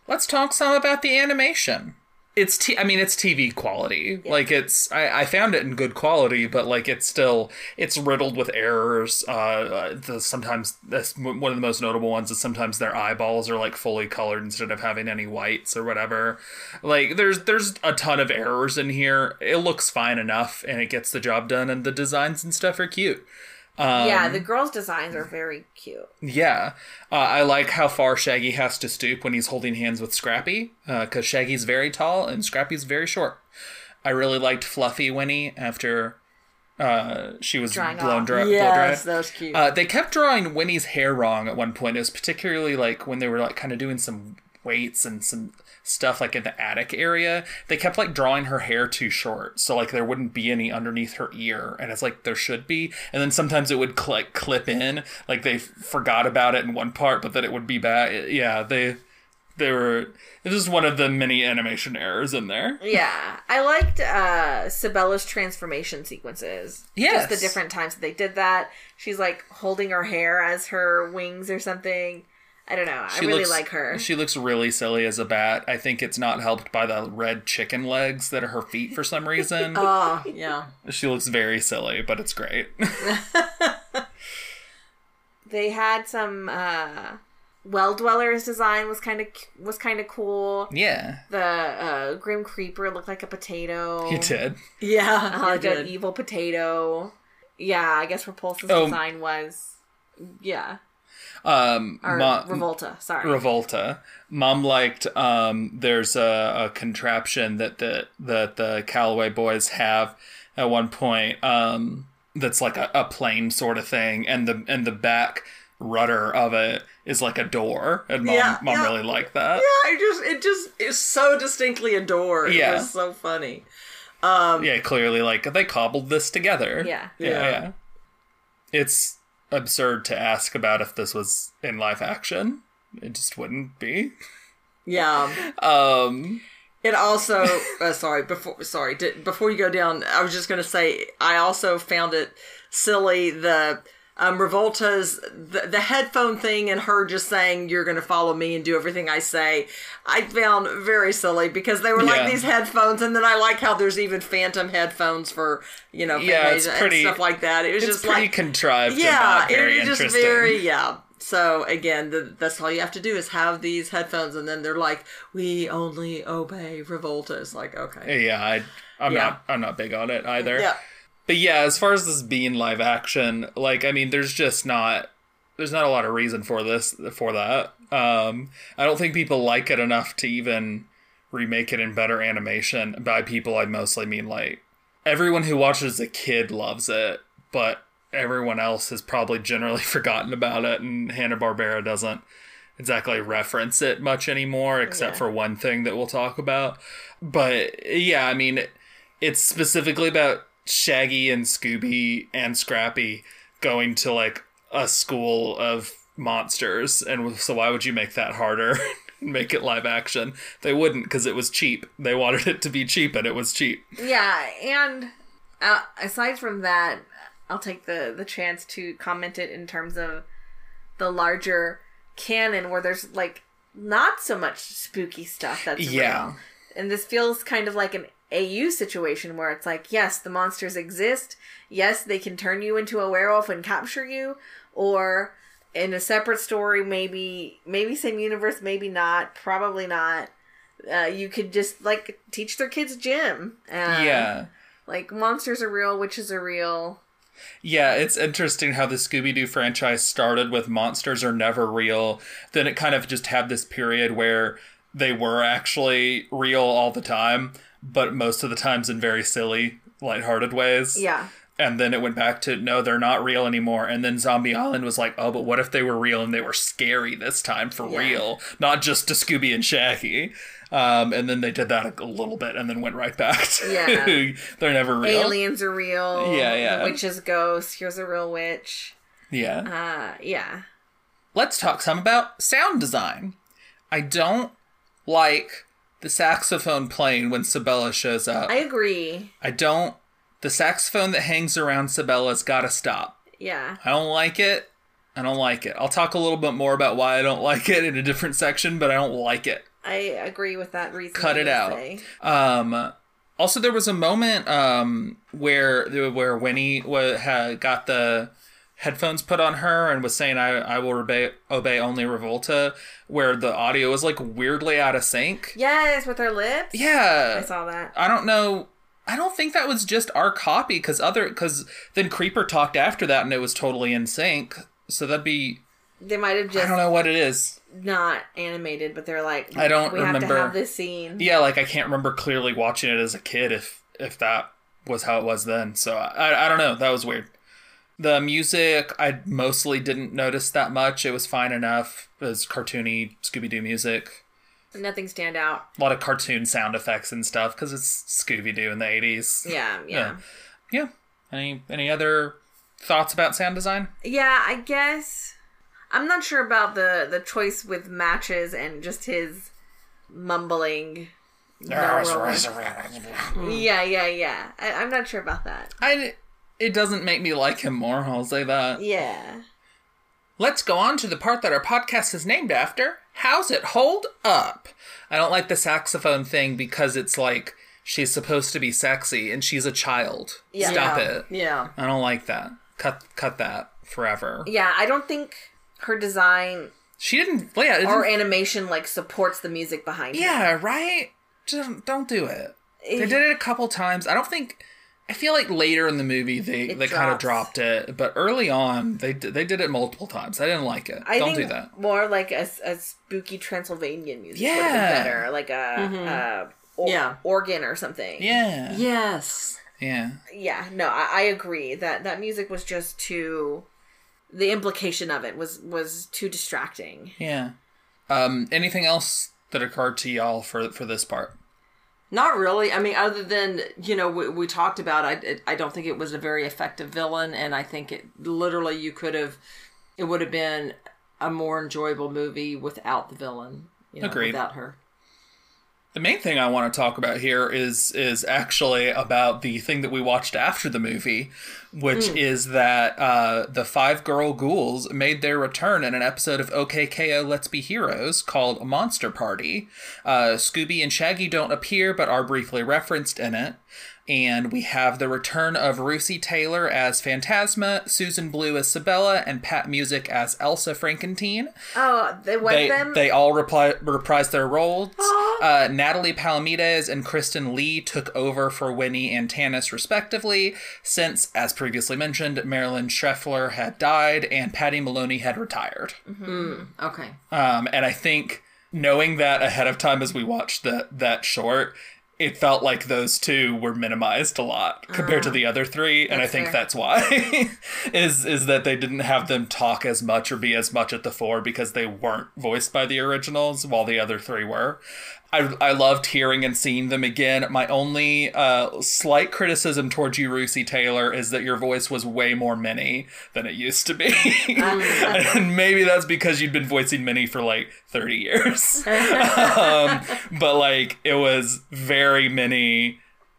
Let's talk some about the animation. It's t- I mean it's TV quality. Like it's I, I found it in good quality, but like it's still it's riddled with errors. Uh, Uh, the sometimes that's one of the most notable ones is sometimes their eyeballs are like fully colored instead of having any whites or whatever. Like there's there's a ton of errors in here. It looks fine enough and it gets the job done and the designs and stuff are cute. Yeah, Um, the girls' designs are very cute. Yeah, uh, I like how far Shaggy has to stoop when he's holding hands with Scrappy, because Shaggy's very tall and Scrappy's very short. I really liked Fluffy Winnie after uh, she was Drying blown off. dry. blow Yes, dry. that was cute. Uh, they kept drawing Winnie's hair wrong at one point. It was particularly like when they were like kind of doing some weights and some stuff like in the attic area. They kept like drawing her hair too short, so like there wouldn't be any underneath her ear, and it's like there should be. And then sometimes it would cl- like clip in, like they f- forgot about it in one part, but then it would be back. Yeah, they they were. This is one of the many animation errors in there. Yeah, I liked uh Sibella's transformation sequences. Yes. just the different times that they did that. She's like holding her hair as her wings or something. I don't know. I really looks- like her. She looks really silly as a bat. I think it's not helped by the red chicken legs that are her feet for some reason. Oh, yeah. She looks very silly, but it's great. they had some uh well dwellers design was kind of was kind of cool. yeah, The uh grim creeper looked like a potato. he did. Yeah. Uh, like I an evil potato. Yeah, I guess Repulse's Oh. design was yeah. Um, Or Ma- Revolta, sorry. Revolta. Mom liked. Um, there's a, a contraption that the that the Calloway boys have at one point. Um, that's like a, a plane sort of thing, and the and the back rudder of it is like a door, and mom Yeah, mom yeah. really liked that. Yeah, I just, it just is so distinctly a door. It Yeah. was so funny. Um, Yeah, clearly, like they cobbled this together. Yeah, Yeah. yeah. It's absurd to ask about if this was in live action. It just wouldn't be. yeah. Um, It also, uh, sorry, before sorry, di- before you go down, I was just going to say I also found it silly the um, Revolta's the, the headphone thing and her just saying you're going to follow me and do everything I say, I found very silly because they were Yeah. like these headphones, and then I like how there's even phantom headphones for you know Yeah, it's Fantasia pretty- and stuff like that. It was It's just pretty like contrived. and yeah, not very it was just interesting. very yeah. So again, the, that's all you have to do is have these headphones, and then they're like, "We only obey Revolta." It's like okay, Yeah, I, I'm Yeah. not. I'm not big on it either. yeah, But yeah, as far as this being live action, like I mean, there's just not there's not a lot of reason for this for that. Um, I don't think people like it enough to even remake it in better animation. By people, I mostly mean like everyone who watches a kid loves it, but everyone else has probably generally forgotten about it, and Hanna Barbera doesn't exactly reference it much anymore, except Yeah. for one thing that we'll talk about. But yeah, I mean, it's specifically about Shaggy and Scooby and Scrappy going to like a school of monsters, and so why would you make that harder? And make it live action they wouldn't because it was cheap they wanted it to be cheap and it was cheap Yeah, and uh, aside from that, I'll take the the chance to comment it in terms of the larger canon where there's like not so much spooky stuff that's Yeah. real. And this feels kind of like an AU situation where it's like, yes, the monsters exist. Yes, they can turn you into a werewolf and capture you, or in a separate story, maybe maybe same universe, maybe not, probably not. Uh, you could just like teach their kids gym. Yeah like monsters are real, witches are real. Yeah, it's interesting how the Scooby Doo franchise started with monsters are never real. Then it kind of just had this period where they were actually real all the time, but most of the times in very silly, lighthearted ways. Yeah. And then it went back to no, they're not real anymore. And then Zombie Island was like, oh, but what if they were real and they were scary this time for Yeah. real, not just to Scooby and Shaggy. Um, and then they did that a little bit and then went right back to Yeah. they're never real. Aliens are real. Yeah, yeah. The witch is ghost. Here's a real witch. Yeah. Uh, yeah. let's talk some about sound design. I don't like the saxophone playing when Sibella shows up. I agree. I, don't. The saxophone that hangs around Sibella's got to stop. Yeah. I don't like it. I don't like it. I'll talk a little bit more about why I don't like it in a different section, but I don't like it. I agree with that reason. Cut it out. Um, also, there was a moment um, where where Winnie wa had got the headphones put on her and was saying, "I I will obey obey only Revolta," where the audio was like weirdly out of sync. Yes, with her lips. Yeah. I saw that. I don't know. I don't think that was just our copy because other because then Creeper talked after that and it was totally in sync. So that'd be They might have just I don't know what it is. not animated, but they're like, I don't we have remember. to have this scene. Yeah, like I can't remember clearly watching it as a kid if if that was how it was then. So I I don't know. That was weird. The music I mostly didn't notice that much. It was fine enough. It was cartoony Scooby Doo music. Nothing stand out. A lot of cartoon sound effects and stuff because it's Scooby Doo in the eighties. Yeah, yeah. Yeah. Any any other thoughts about sound design? Yeah, I guess I'm not sure about the the choice with matches and just his mumbling. Yeah, yeah, yeah. I, I'm not sure about that. I it doesn't make me like him more. I'll say that. Yeah. Let's go on to the part that our podcast is named after. How's it hold up? I don't like the saxophone thing because it's like she's supposed to be sexy and she's a child. Yeah. Stop yeah, it. Yeah. I don't like that. Cut cut that forever. Yeah, I don't think her design She didn't yeah, didn't- animation like supports the music behind it. Yeah, right? Just don't do it. Eh. They did it a couple times. I don't think I feel like later in the movie they, It they kind of dropped it, but early on they they did it multiple times. I didn't like it. I don't think do that. more like a, a spooky Transylvanian music would have Yeah. been better, like a, a or- Yeah. organ or something. Yeah. Yes. Yeah. yeah. No, I, I agree that that music was just too. The implication of it was was too distracting. Yeah. Um, anything else that occurred to y'all for for this part? Not really. I mean, other than you know, we, we talked about. I it, I don't think it was a very effective villain, and I think it literally you could have. It would have been a more enjoyable movie without the villain. You know, Agreed. Without her. The main thing I want to talk about here is is actually about the thing that we watched after the movie, which is that uh, the five girl ghouls made their return in an episode of OKKO Let's Be Heroes called Monster Party. Uh, Scooby and Shaggy don't appear but are briefly referenced in it. And we have the return of Russi Taylor as Phantasma, Susan Blue as Sibella, and Pat Musick as Elsa Frankenteen Oh, they went they, them. they all reply, reprised their roles. Uh, Natalie Palamides and Kristen Lee took over for Winnie and Tanis, respectively, since, as previously mentioned, Marilyn Schreffler had died and Patty Maloney had retired. Okay. Um, and I think knowing that ahead of time as we watched that that short, it felt like those two were minimized a lot compared to ah, the other three, and I think fair. that's why is is that they didn't have them talk as much or be as much at the fore because they weren't voiced by the originals while the other three were. I, I loved hearing and seeing them again. My only uh, slight criticism towards you, Russi Taylor, is that your voice was way more Minnie than it used to be. and maybe that's because you'd been voicing Minnie for like 30 years. um, but like, it was very Minnie,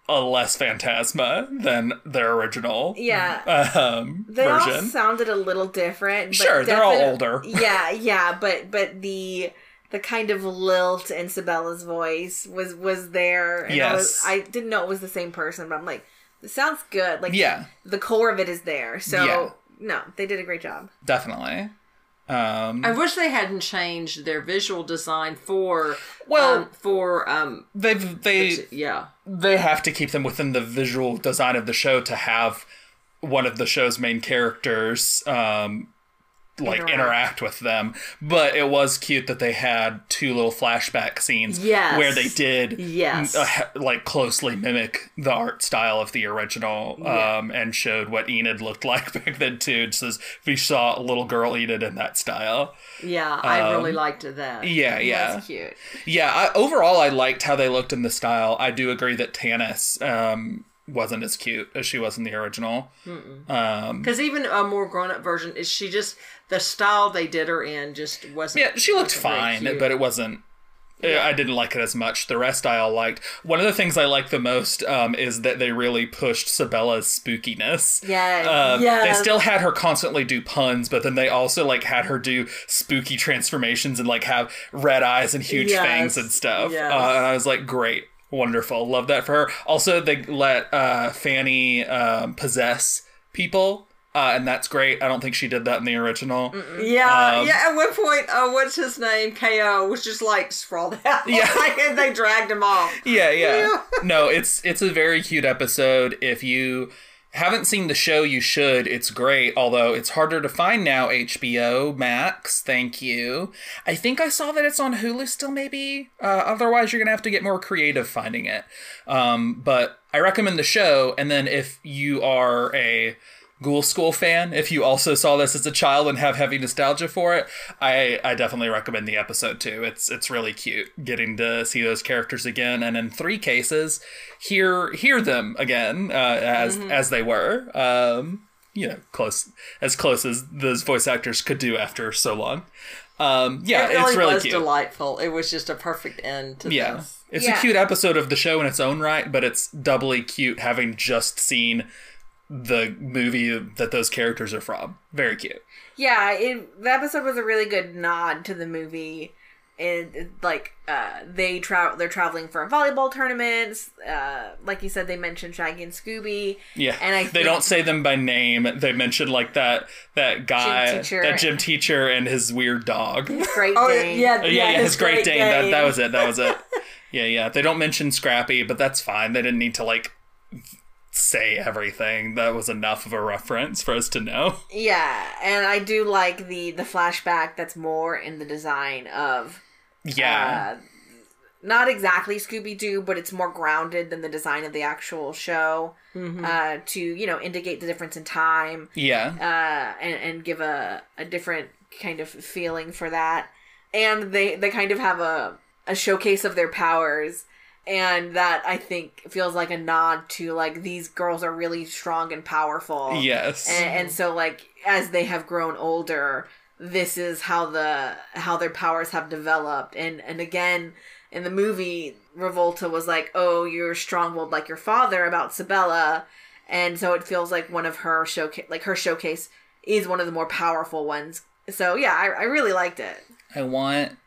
a less Phantasma than their original yeah. um, They all sounded a little different. But Sure, they're all older. Yeah, yeah, but but the the kind of lilt in Sibella's voice was was there. And I, was, Yes. I didn't know it was the same person, but I'm like, this sounds good. Like, Yeah. the core of it is there. So Yeah. no, they did a great job. Definitely. Um, I wish they hadn't changed their visual design for Well- um, for um they've they yeah they have to keep them within the visual design of the show to have one of the show's main characters um like Interact. interact. with them but it was cute that they had two little flashback scenes Yes. where they did Yes. uh, like closely mimic the art style of the original um and showed what Enid looked like back then too it says we saw a little girl Enid in that style yeah I Um, really liked that yeah yeah That's cute. yeah, I, overall, I liked how they looked in the style. I do agree that Tanis um, wasn't as cute as she was in the original. Um, because even a more grown up version is she just the style they did her in just wasn't yeah, she looked fine, but it wasn't. I didn't like it as much. The rest I all liked. One of the things I liked the most um, is that they really pushed Sibella's spookiness. Yeah, Um, They still had her constantly do puns, but then they also like had her do spooky transformations and like have red eyes and huge Yes. fangs and stuff. Yes. Uh, and I was like, great, wonderful, love that for her. Also, they let uh, Fanny um, possess people. Uh, and that's great. I don't think she did that in the original. Yeah, Um, yeah. At one point, uh, what's his name? Ko was just like sprawled out. Yeah. like, and they dragged him off. Yeah, yeah. Yeah. no, it's it's a very cute episode. If you haven't seen the show, you should. It's great, although it's harder to find now. HBO Max, thank you. I think I saw that it's on Hulu still. Maybe. Uh, otherwise, you're gonna have to get more creative finding it. Um, but I recommend the show. And then if you are a Ghoul School fan, if you also saw this as a child and have heavy nostalgia for it, I, I definitely recommend the episode too. It's it's really cute getting to see those characters again, and in three cases, hear hear them again uh, as Mm-hmm. as they were. Um, you know, close as close as those voice actors could do after so long. Um, yeah, it really it's really was cute. delightful. It was just a perfect end to Yeah. this. It's Yeah. a cute episode of the show in its own right, but it's doubly cute having just seen the movie that those characters are from. Very cute. Yeah, it, the episode was a really good nod to the movie. And like uh, they travel, they're traveling for a volleyball tournaments. Uh, like you said, they mentioned Shaggy and Scooby. Yeah, and I they think- don't say them by name. They mention like that that guy, teacher. that gym teacher, and his weird dog. Oh, Great Oh Dane. yeah, yeah, yeah, yeah, his Great Dane. That, that was it. That was it. yeah, yeah. They don't mention Scrappy, but that's fine. They didn't need to like say everything. That was enough of a reference for us to know. Yeah, and I do like the the flashback that's more in the design of Yeah. uh, not exactly Scooby Doo, but it's more grounded than the design of the actual show. Uh, to you know indicate the difference in time, yeah. uh, and and give a a different kind of feeling for that. And they they kind of have a a showcase of their powers. And that I think feels like a nod to like these girls are really strong and powerful. Yes. And, and so, like, as they have grown older, this is how the how their powers have developed and and again in the movie revolta was like oh you're strong-willed like your father about sibella and so it feels like one of her showcase like her showcase is one of the more powerful ones so yeah i, I really liked it I want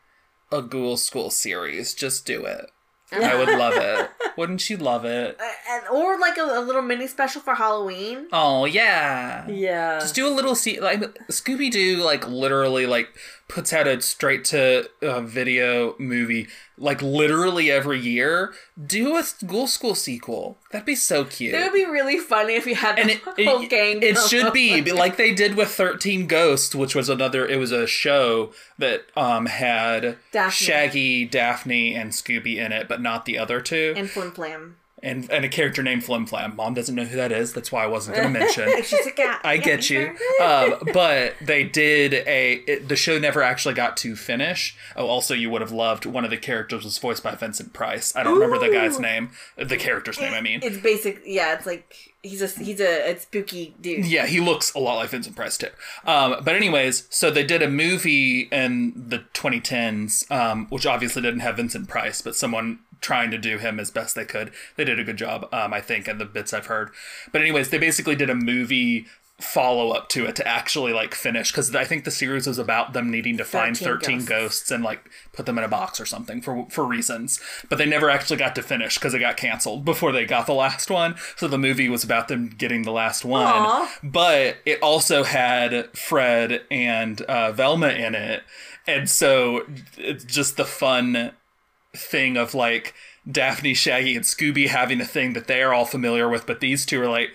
a Ghoul School series. Just do it. I would love it. Wouldn't you love it? Uh, and or like a, a little mini special for halloween Oh yeah. Yeah. Just do a little see like Scooby Doo like literally like puts out a straight to uh, video movie like literally every year. Do a Ghoul School sequel. That'd be so cute. it would be really funny if you had and the it, whole it, gang it should be like they did with 13 ghosts which was another it was a show that um had Daphne. shaggy daphne and scooby in it but not the other two and flim flam and and a character named flim flam mom doesn't know who that is that's why i wasn't going to mention she's a cat I get you. Um, but they did a. It, the show never actually got to finish. Oh, also, you would have loved one of the characters was voiced by Vincent Price. I don't remember the guy's name. The character's name, I mean. it's basic yeah it's like he's a he's a, a spooky dude Yeah, he looks a lot like Vincent Price too. Um, but anyways, so they did a movie in the 2010s, um, which obviously didn't have Vincent Price, but someone trying to do him as best they could. They did a good job, um, I think, in the bits I've heard. But anyways, they basically did a movie follow up to it to actually like finish because I think the series was about them needing to find 13 13 ghosts. ghosts and like put them in a box or something for for reasons. But they never actually got to finish because it got canceled before they got the last one. So the movie was about them getting the last one. Aw. But it also had Fred and uh, Velma in it, and so it's just the fun thing of like Daphne, Shaggy, and Scooby having a thing that they are all familiar with, but these two are like.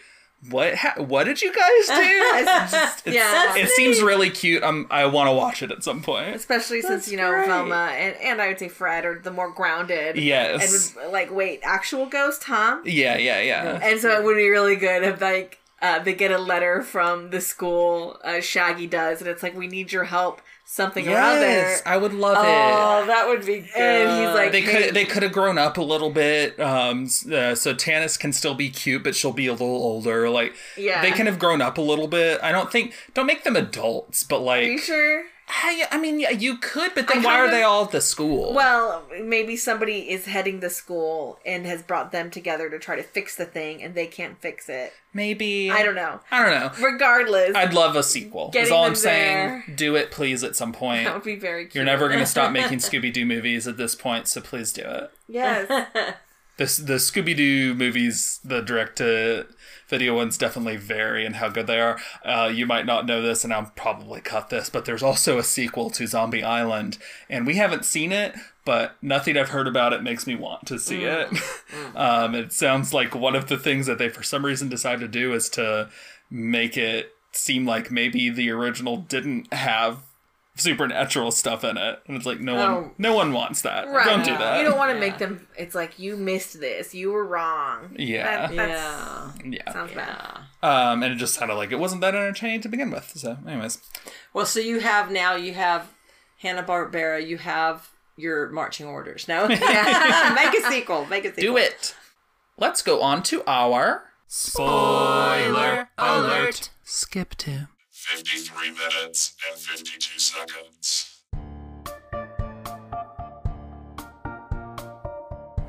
What ha- what did you guys do? It's just- it's- Yeah. it seems really cute. Um, I want to watch it at some point. especially since you know great. Velma and, and I would say Fred are the more grounded. Yes. And would, like, wait, actual ghost, huh? Yeah, yeah, yeah. And so it would be really good if like uh, they get a letter from the school. Uh, Shaggy does, and it's like, we need your help. Something or other. Yes, I would love Oh, it. Oh, that would be good. And he's like, They hey, could they could have grown up a little bit, um, uh, so Tanis can still be cute, but she'll be a little older. Like, Yeah. they can have grown up a little bit. I don't think don't make them adults, but Are you like, sure? I, I mean, you could, but then why are of- they all at the school? Well, maybe somebody is heading the school and has brought them together to try to fix the thing, and they can't fix it. maybe I don't know. I don't know. Regardless, I'd love a sequel. That's all I'm saying. there. Do it, please, at some point. that would be very cute. You're never going to stop making Scooby Doo movies at this point, so please do it. Yes. This the Scooby Doo movies, the direct to video ones definitely vary in how good they are. Uh, you might not know this, and I'll probably cut this, but there's also a sequel to Zombie Island, and we haven't seen it, but nothing I've heard about it makes me want to see it. um, it sounds like one of the things that they, for some reason, decided to do is to make it seem like maybe the original didn't have supernatural stuff in it and it's like no Oh. one no one wants that Right. don't do that You don't want to make them. It's like you missed this. You were wrong. Yeah. That, that's, yeah. yeah Sounds bad. Um, and it just sounded like it wasn't that entertaining to begin with. So, anyways, Well, so you have now you have Hanna Barbera. You have your marching orders. No, make a sequel. Make a sequel. do it. Let's go on to our spoiler alert. Skip to. 53 minutes and 52 seconds.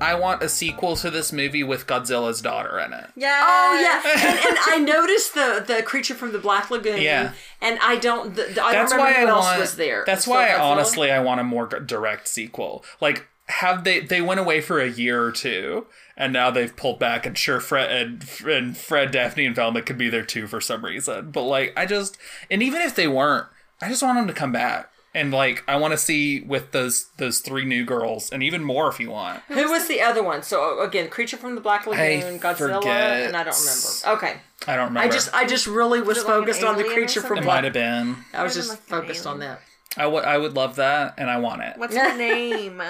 I want a sequel to this movie with Godzilla's daughter in it. Yeah. Oh yeah, and, and I noticed the the creature from the Black Lagoon. Yeah. and I don't. The, I That's don't why remember I else want. was there. That's So why I honestly I want a more direct sequel. Like have they they went away for a year or two and now they've pulled back and sure Fred and, and Fred Daphne and Velma could be there too for some reason. But like I just and even if they weren't, I just want them to come back. And like I want to see with those those three new girls and even more if you want. Who was the other one? So again, creature from the Black Lagoon, Godzilla, forget. and I don't remember. Okay, I don't remember. I just I just really was it like focused on the creature from it something? might Black. have been. I was just like focused on that. I would I would love that and I want it. What's her name?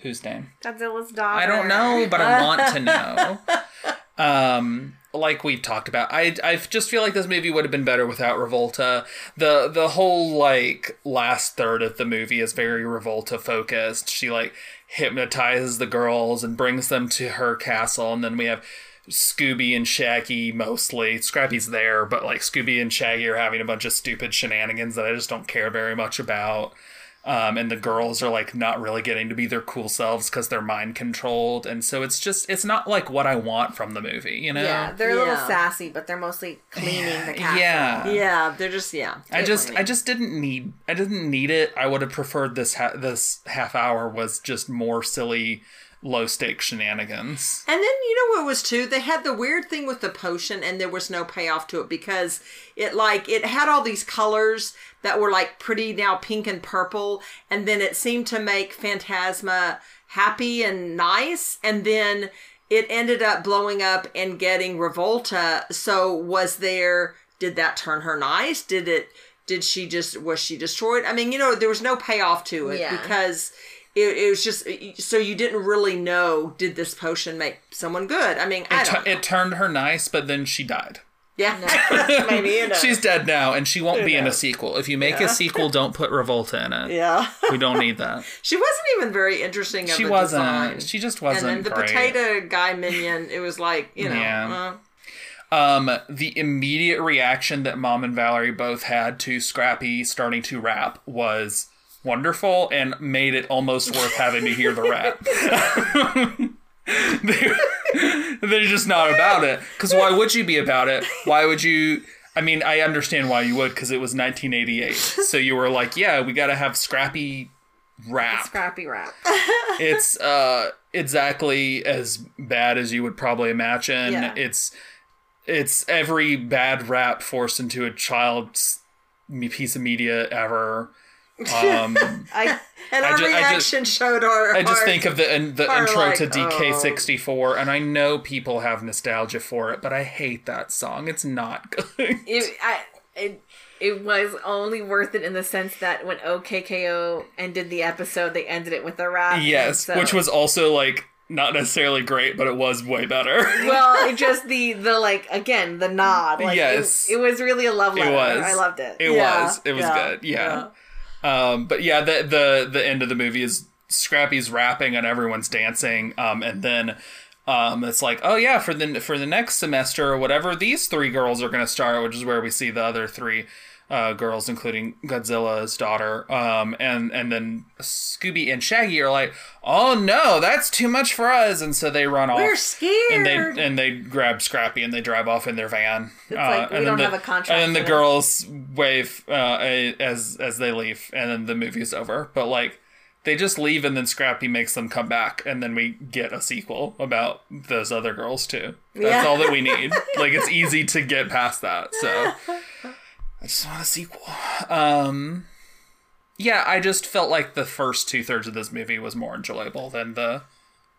Whose name? Godzilla's daughter. I don't know, but I want to know. Um, like we've talked about, I I just feel like this movie would have been better without Revolta. the The whole like last third of the movie is very Revolta focused. She like hypnotizes the girls and brings them to her castle, and then we have Scooby and Shaggy mostly. Scrappy's there, but like Scooby and Shaggy are having a bunch of stupid shenanigans that I just don't care very much about. Um, and the girls are like not really getting to be their cool selves because they're mind controlled, and so it's just it's not like what I want from the movie, you know? Yeah, they're a little Yeah. sassy, but they're mostly cleaning the castle. Yeah. Yeah, they're just yeah. I just cleaning. I just didn't need I didn't need it. I would have preferred this ha- this half hour was just more silly low stakes shenanigans. And then you know what was too? They had the weird thing with the potion, and there was no payoff to it because it like it had all these colors that were like pretty now pink and purple, and then it seemed to make Phantasma happy and nice, and then it ended up blowing up and getting Revolta. So was there? Did that turn her nice? Did it? Did she just was she destroyed? I mean, you know, there was no payoff to it Yeah. because it, it was just so you didn't really know did this potion make someone good i mean i It, don't tu- it turned her nice, but then she died. yeah maybe you know. She's dead now, and she won't be in a sequel. If you make a sequel, don't put Revolta in it. yeah We don't need that. she wasn't even very interesting of She a wasn't. design. She just and wasn't then the great. potato guy minion it was like you know Yeah. uh, Um, the immediate reaction that Mom and Valerie both had to Scrappy starting to rap was wonderful and made it almost worth having to hear the rap. they're, they're just not about it. Because why would you be about it? Why would you? I mean, I understand why you would because it was 1988. So you were like, yeah, we got to have Scrappy rap Scrappy rap. it's uh exactly as bad as you would probably imagine. Yeah. It's it's every bad rap forced into a child's piece of media ever. Um, I and I our ju- I just- reaction showed our I just our- think of the in, the intro like, to oh. DK64, and I know people have nostalgia for it, but I hate that song. It's not good. it, I, it, it was only worth it in the sense that when OKKO ended the episode, they ended it with a rap. yes, so- which was also like not necessarily great, but it was way better. well, it just the the like again the nod. Like, it- Yes. it, was really a love letter. was. I loved it. It Yeah, was. It was yeah, good. Yeah. Um, but yeah, the the the end of the movie is Scrappy's rapping and everyone's dancing. Um, and then um, it's like, oh yeah, for the for the next semester or whatever, these three girls are going to start, which is where we see the other three uh, girls, including Godzilla's daughter. Um, and and then Scooby and Shaggy are like, oh no, that's too much for us, and so they run off. we're scared And they and they grab Scrappy and they drive off in their van. It's like, we and don't the, have a contract And then the girls wave uh, as as they leave, and then the movie's over. But like they just leave, and then Scrappy makes them come back, and then we get a sequel about those other girls too. That's Yeah. all that we need. like it's easy to get past that. So I just want a sequel. Um. Yeah, I just felt like the first two thirds of this movie was more enjoyable than the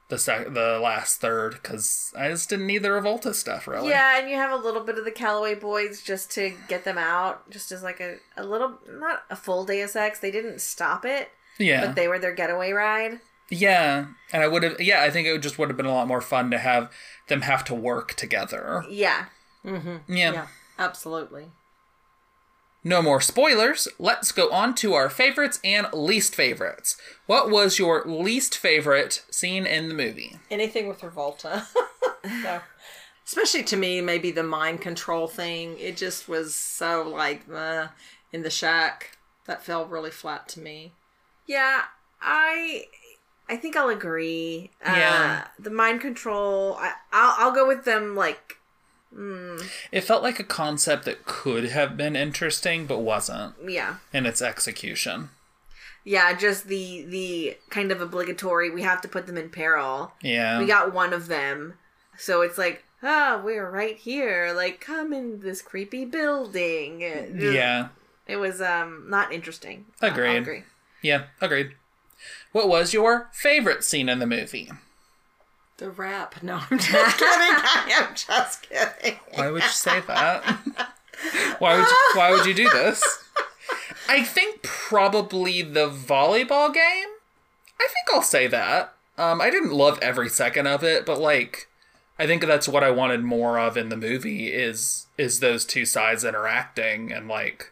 the sec- the last third because I just didn't need the Revolta stuff really. Yeah, and you have a little bit of the Calloway boys just to get them out, just as like a, a little, not a full Deus Ex. They didn't stop it, yeah, but they were their getaway ride. yeah. And I would have, yeah, I think it just would have been a lot more fun to have them have to work together. Yeah. Yeah. yeah absolutely No more spoilers. Let's go on to our favorites and least favorites. What was your least favorite scene in the movie? anything with revolta no. especially to me maybe the mind control thing it just was so like uh, in the shack that fell really flat to me Yeah, I I think I'll agree. Yeah. Uh, the mind control. I, I'll I'll go with them. Like It felt like a concept that could have been interesting, but wasn't yeah, in its execution. yeah. Just the the kind of obligatory. We have to put them in peril. Yeah. We got one of them, so it's like. Ah, we're right here. Like, come in this creepy building. Yeah. It was um not interesting. Uh, Agreed. agree. Yeah. Agreed. What was your favorite scene in the movie? The rap no i'm just kidding i am just kidding Why would you say that? why would you, why would you do this? I think probably the volleyball game. I think I'll say that. Um, I didn't love every second of it, but like, I think that's what I wanted more of in the movie is is those two sides interacting and like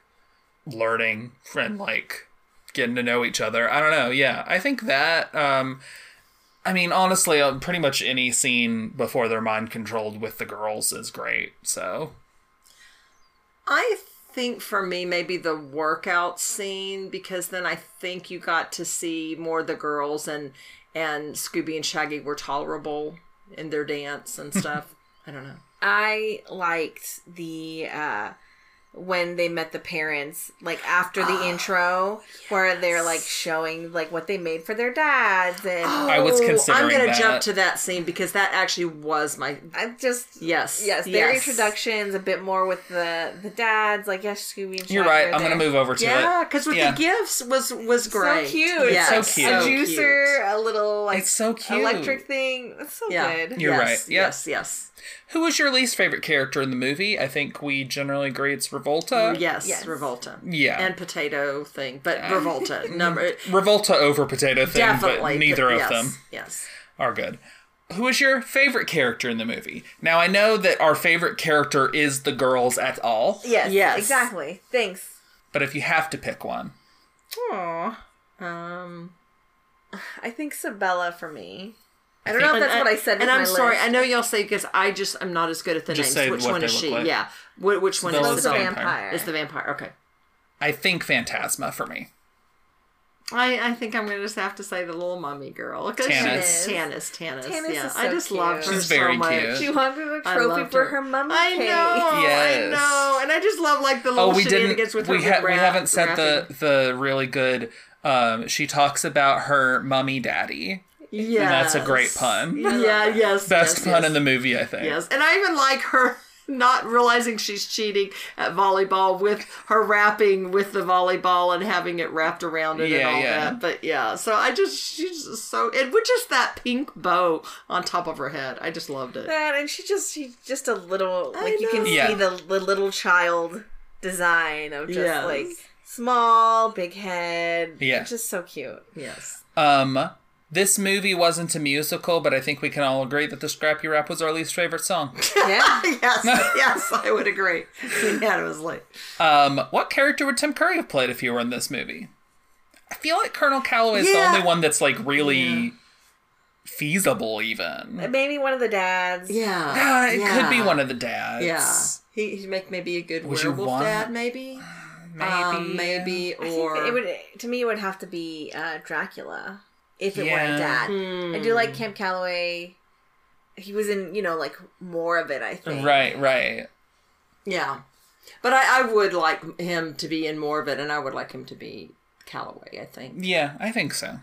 learning and like getting to know each other. I don't know. Yeah, I think that. Um, I mean, honestly, uh, pretty much any scene before they're mind controlled with the girls is great. So I think for me, maybe the workout scene because then I think you got to see more of the girls and and Scooby and Shaggy were tolerable in their dance and stuff. I don't know. I liked the uh when they met the parents, like after the Oh, intro, where they're like showing like what they made for their dads, and oh, I was Oh, considering I'm gonna that. jump to that scene because that actually was my I just yes, yes, their yes. introductions a bit more with the the dads, like yes, Scooby and you're right. I'm gonna move over to Yeah, it. because with Yeah. the gifts was was great. So cute. Yes, so cute. A so juicer, a little like It's so cute. electric thing. It's so Yeah. good. You're yes, right. Yeah. Yes, yes, Who was your least favorite character in the movie? I think we generally agree it's Revolta. yes, Yes. Revolta. Yeah. and potato thing, but Revolta number Revolta over Potato Thing, definitely. but neither of yes, them Yes. are good. Who is your favorite character in the movie? Now I know that our favorite character is the girls at all, Yes. Yes. Exactly. Thanks. but if you have to pick one, Aw. Um, I think Sibella for me. I don't know if that's and, what I said. And I'm my sorry, list. I know y'all say because I just I'm not as good at the Just names. say Which what one they is look she? like. Yeah. Wh- which one Sibella's is the the vampire. vampire. Is the vampire? Okay. I think Phantasma for me. I, I think I'm gonna just have to say the little mummy girl. 'cause Tanis. she's- Tanis, Tanis. Tanis yeah, is I just cute. love her She's so very much. cute. She wanted a trophy for her mummy I cake. know, Yes. I know, and I just love like the little Oh, we didn't. shenanigans with her. We, with ha- we haven't said the the really good. Um, she talks about her mummy daddy. Yes. And that's a great pun. Yeah, yes, Best yes, pun yes. in the movie, I think. Yes, and I even like her not realizing she's cheating at volleyball with her wrapping with the volleyball and having it wrapped around it Yeah, and all yeah. that. But yeah, so I just she's just so and with just that pink bow on top of her head, I just loved it. That and she just she's just a little like you can. Yeah. see the the little child design of just Yes. like small, big head. Yeah. It's just so cute. Yes. Um, this movie wasn't a musical, but I think we can all agree that the Scrappy Rap was our least favorite song. Yeah. yes, yes, I would agree. Unanimously. Um, what character would Tim Curry have played if he were in this movie? I feel like Colonel Calloway is the only one that's like really feasible, even. Maybe one of the dads. Yeah. Ah, it could be one of the dads. Yeah. He, he'd make maybe a good Would you werewolf want- dad, maybe? maybe. Um, maybe, I think or. it would to me it would have to be uh, Dracula if it weren't a dad. Hmm. I do like Camp Calloway. He was in you know like more of it. I think. Right, right. Yeah. But I, I would like him to be in more of it, and I would like him to be Calloway, I think. Yeah, I think so.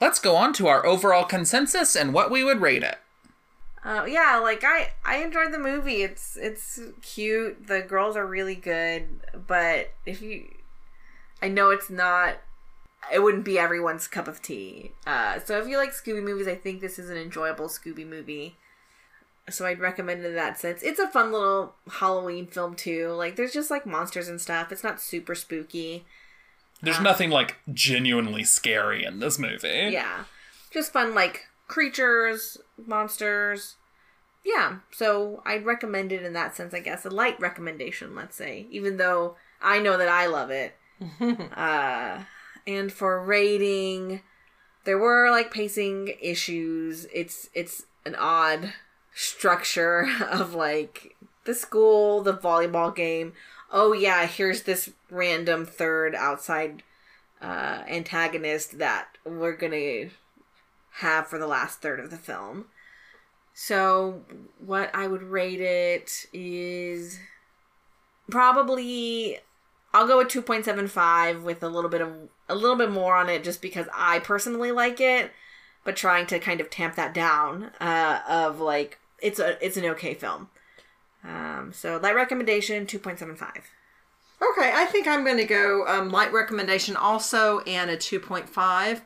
Let's go on to our overall consensus and what we would rate it. Uh, yeah, like I I enjoyed the movie. It's it's cute. The girls are really good, but if you, I know it's not. It wouldn't be everyone's cup of tea. Uh, so if you like Scooby movies, I think this is an enjoyable Scooby movie. So I'd recommend it in that sense. It's a fun little Halloween film too. Like there's just like monsters and stuff. It's not super spooky. There's nothing like genuinely scary in this movie. Yeah. Just fun, like creatures, monsters. Yeah. So I'd recommend it in that sense, I guess. A light recommendation, let's say. Even though I know that I love it. uh, and for rating, there were like pacing issues. It's it's an odd structure of like the school, the volleyball game. Oh yeah, here's this random third outside uh, antagonist that we're gonna have for the last third of the film. So, what I would rate it is probably I'll go with two point seven five with a little bit of a little bit more on it, just because I personally like it, but trying to kind of tamp that down uh, of like it's a it's an okay film. Um, so light recommendation two point seven five. Okay, I think I'm going to go um, light recommendation also and a 2.5.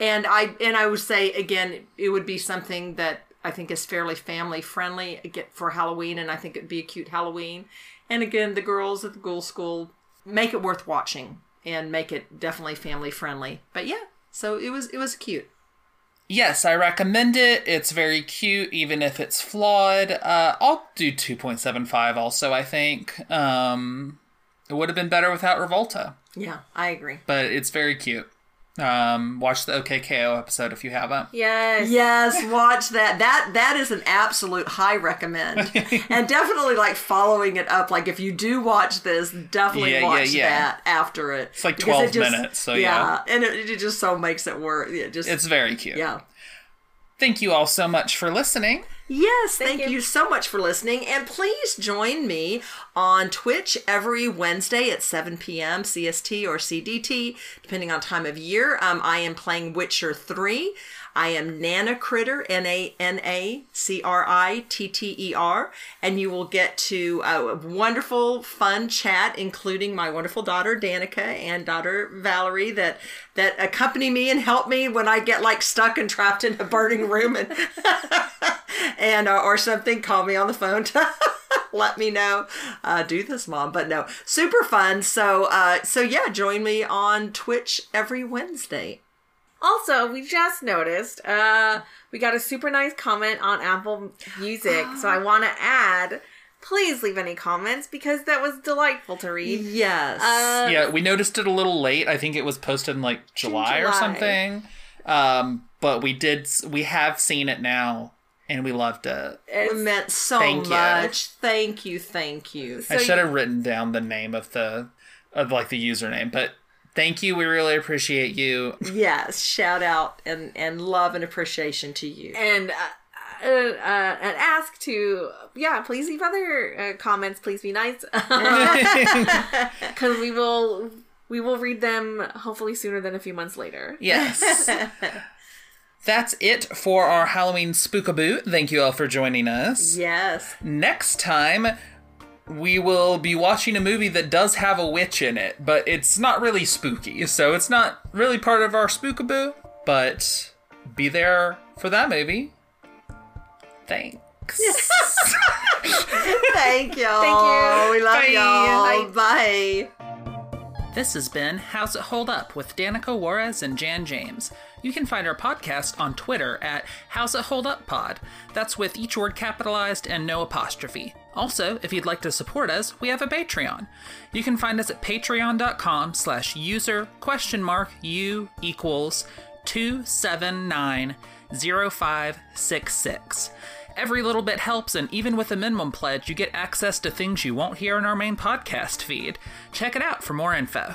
And I and I would say again, it would be something that I think is fairly family friendly for Halloween, and I think it'd be a cute Halloween. And again, the girls at the Ghoul School make it worth watching and make it definitely family friendly. But yeah, so it was it was cute. Yes, I recommend it. It's very cute, even if it's flawed. Uh, I'll do 2.75 also, I think. Um, it would have been better without Revolta, Yeah, I agree. but it's very cute. Um, watch the OKKO episode if you haven't. Yes. Yes, watch that. That that is an absolute high recommend, and definitely like following it up. Like if you do watch this, definitely Yeah, yeah, watch yeah. that after it. It's like 12 minutes, so yeah. and it, it just so makes it work. Yeah, just It's very cute. yeah. Thank you all so much for listening. Yes, thank, you. you. so much for listening. And please join me on Twitch every Wednesday at 7 p.m. CST or CDT, depending on time of year. Um, I am playing Witcher 3. I am Nana Critter, N A N A C R I T T E R, and you will get to a wonderful, fun chat, including my wonderful daughter Danica and daughter Valerie that that accompany me and help me when I get like stuck and trapped in a burning room and and uh, or something. Call me on the phone to let me know. Uh, do this, mom. But no, super fun. So uh, so yeah, join me on Twitch every Wednesday. Also, we just noticed uh, we got a super nice comment on Apple Music, so I want to add. Please leave any comments because that was delightful to read. Yes. Uh, yeah, we noticed it a little late. I think it was posted in like July, or something. Um, but we did. We have seen it now, and we loved it. it It's- meant so Thank you. much. Thank you. Thank you. I So should you- have written down the name of the of like the username, but thank you. We really appreciate you. Yes. Shout out and and love and appreciation to you. and uh, uh, uh, and ask to yeah please leave other uh, comments please be nice because we will we will read them hopefully sooner than a few months later Yes. That's it for our Halloween spookaboo. Thank you all for joining us. Yes. Next time, we will be watching a movie that does have a witch in it, but it's not really spooky, so it's not really part of our spookaboo. But be there for that movie. Thanks. Thank y'all. Thank you. We love Bye. y'all. Bye. This has been How's It Hold Up with Danica Juarez and Jan James. You can find our podcast on Twitter at How's It Hold Up Pod. That's with each word capitalized and no apostrophe. Also, if you'd like to support us, we have a Patreon. You can find us at patreon.com slash user question mark u equals 2790566. Every little bit helps, and even with a minimum pledge, you get access to things you won't hear in our main podcast feed. Check it out for more info.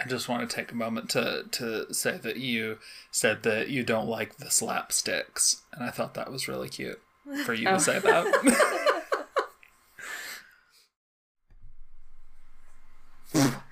I just want to take a moment to to say that you said that you don't like the slapsticks, and I thought that was really cute for you oh. to say that.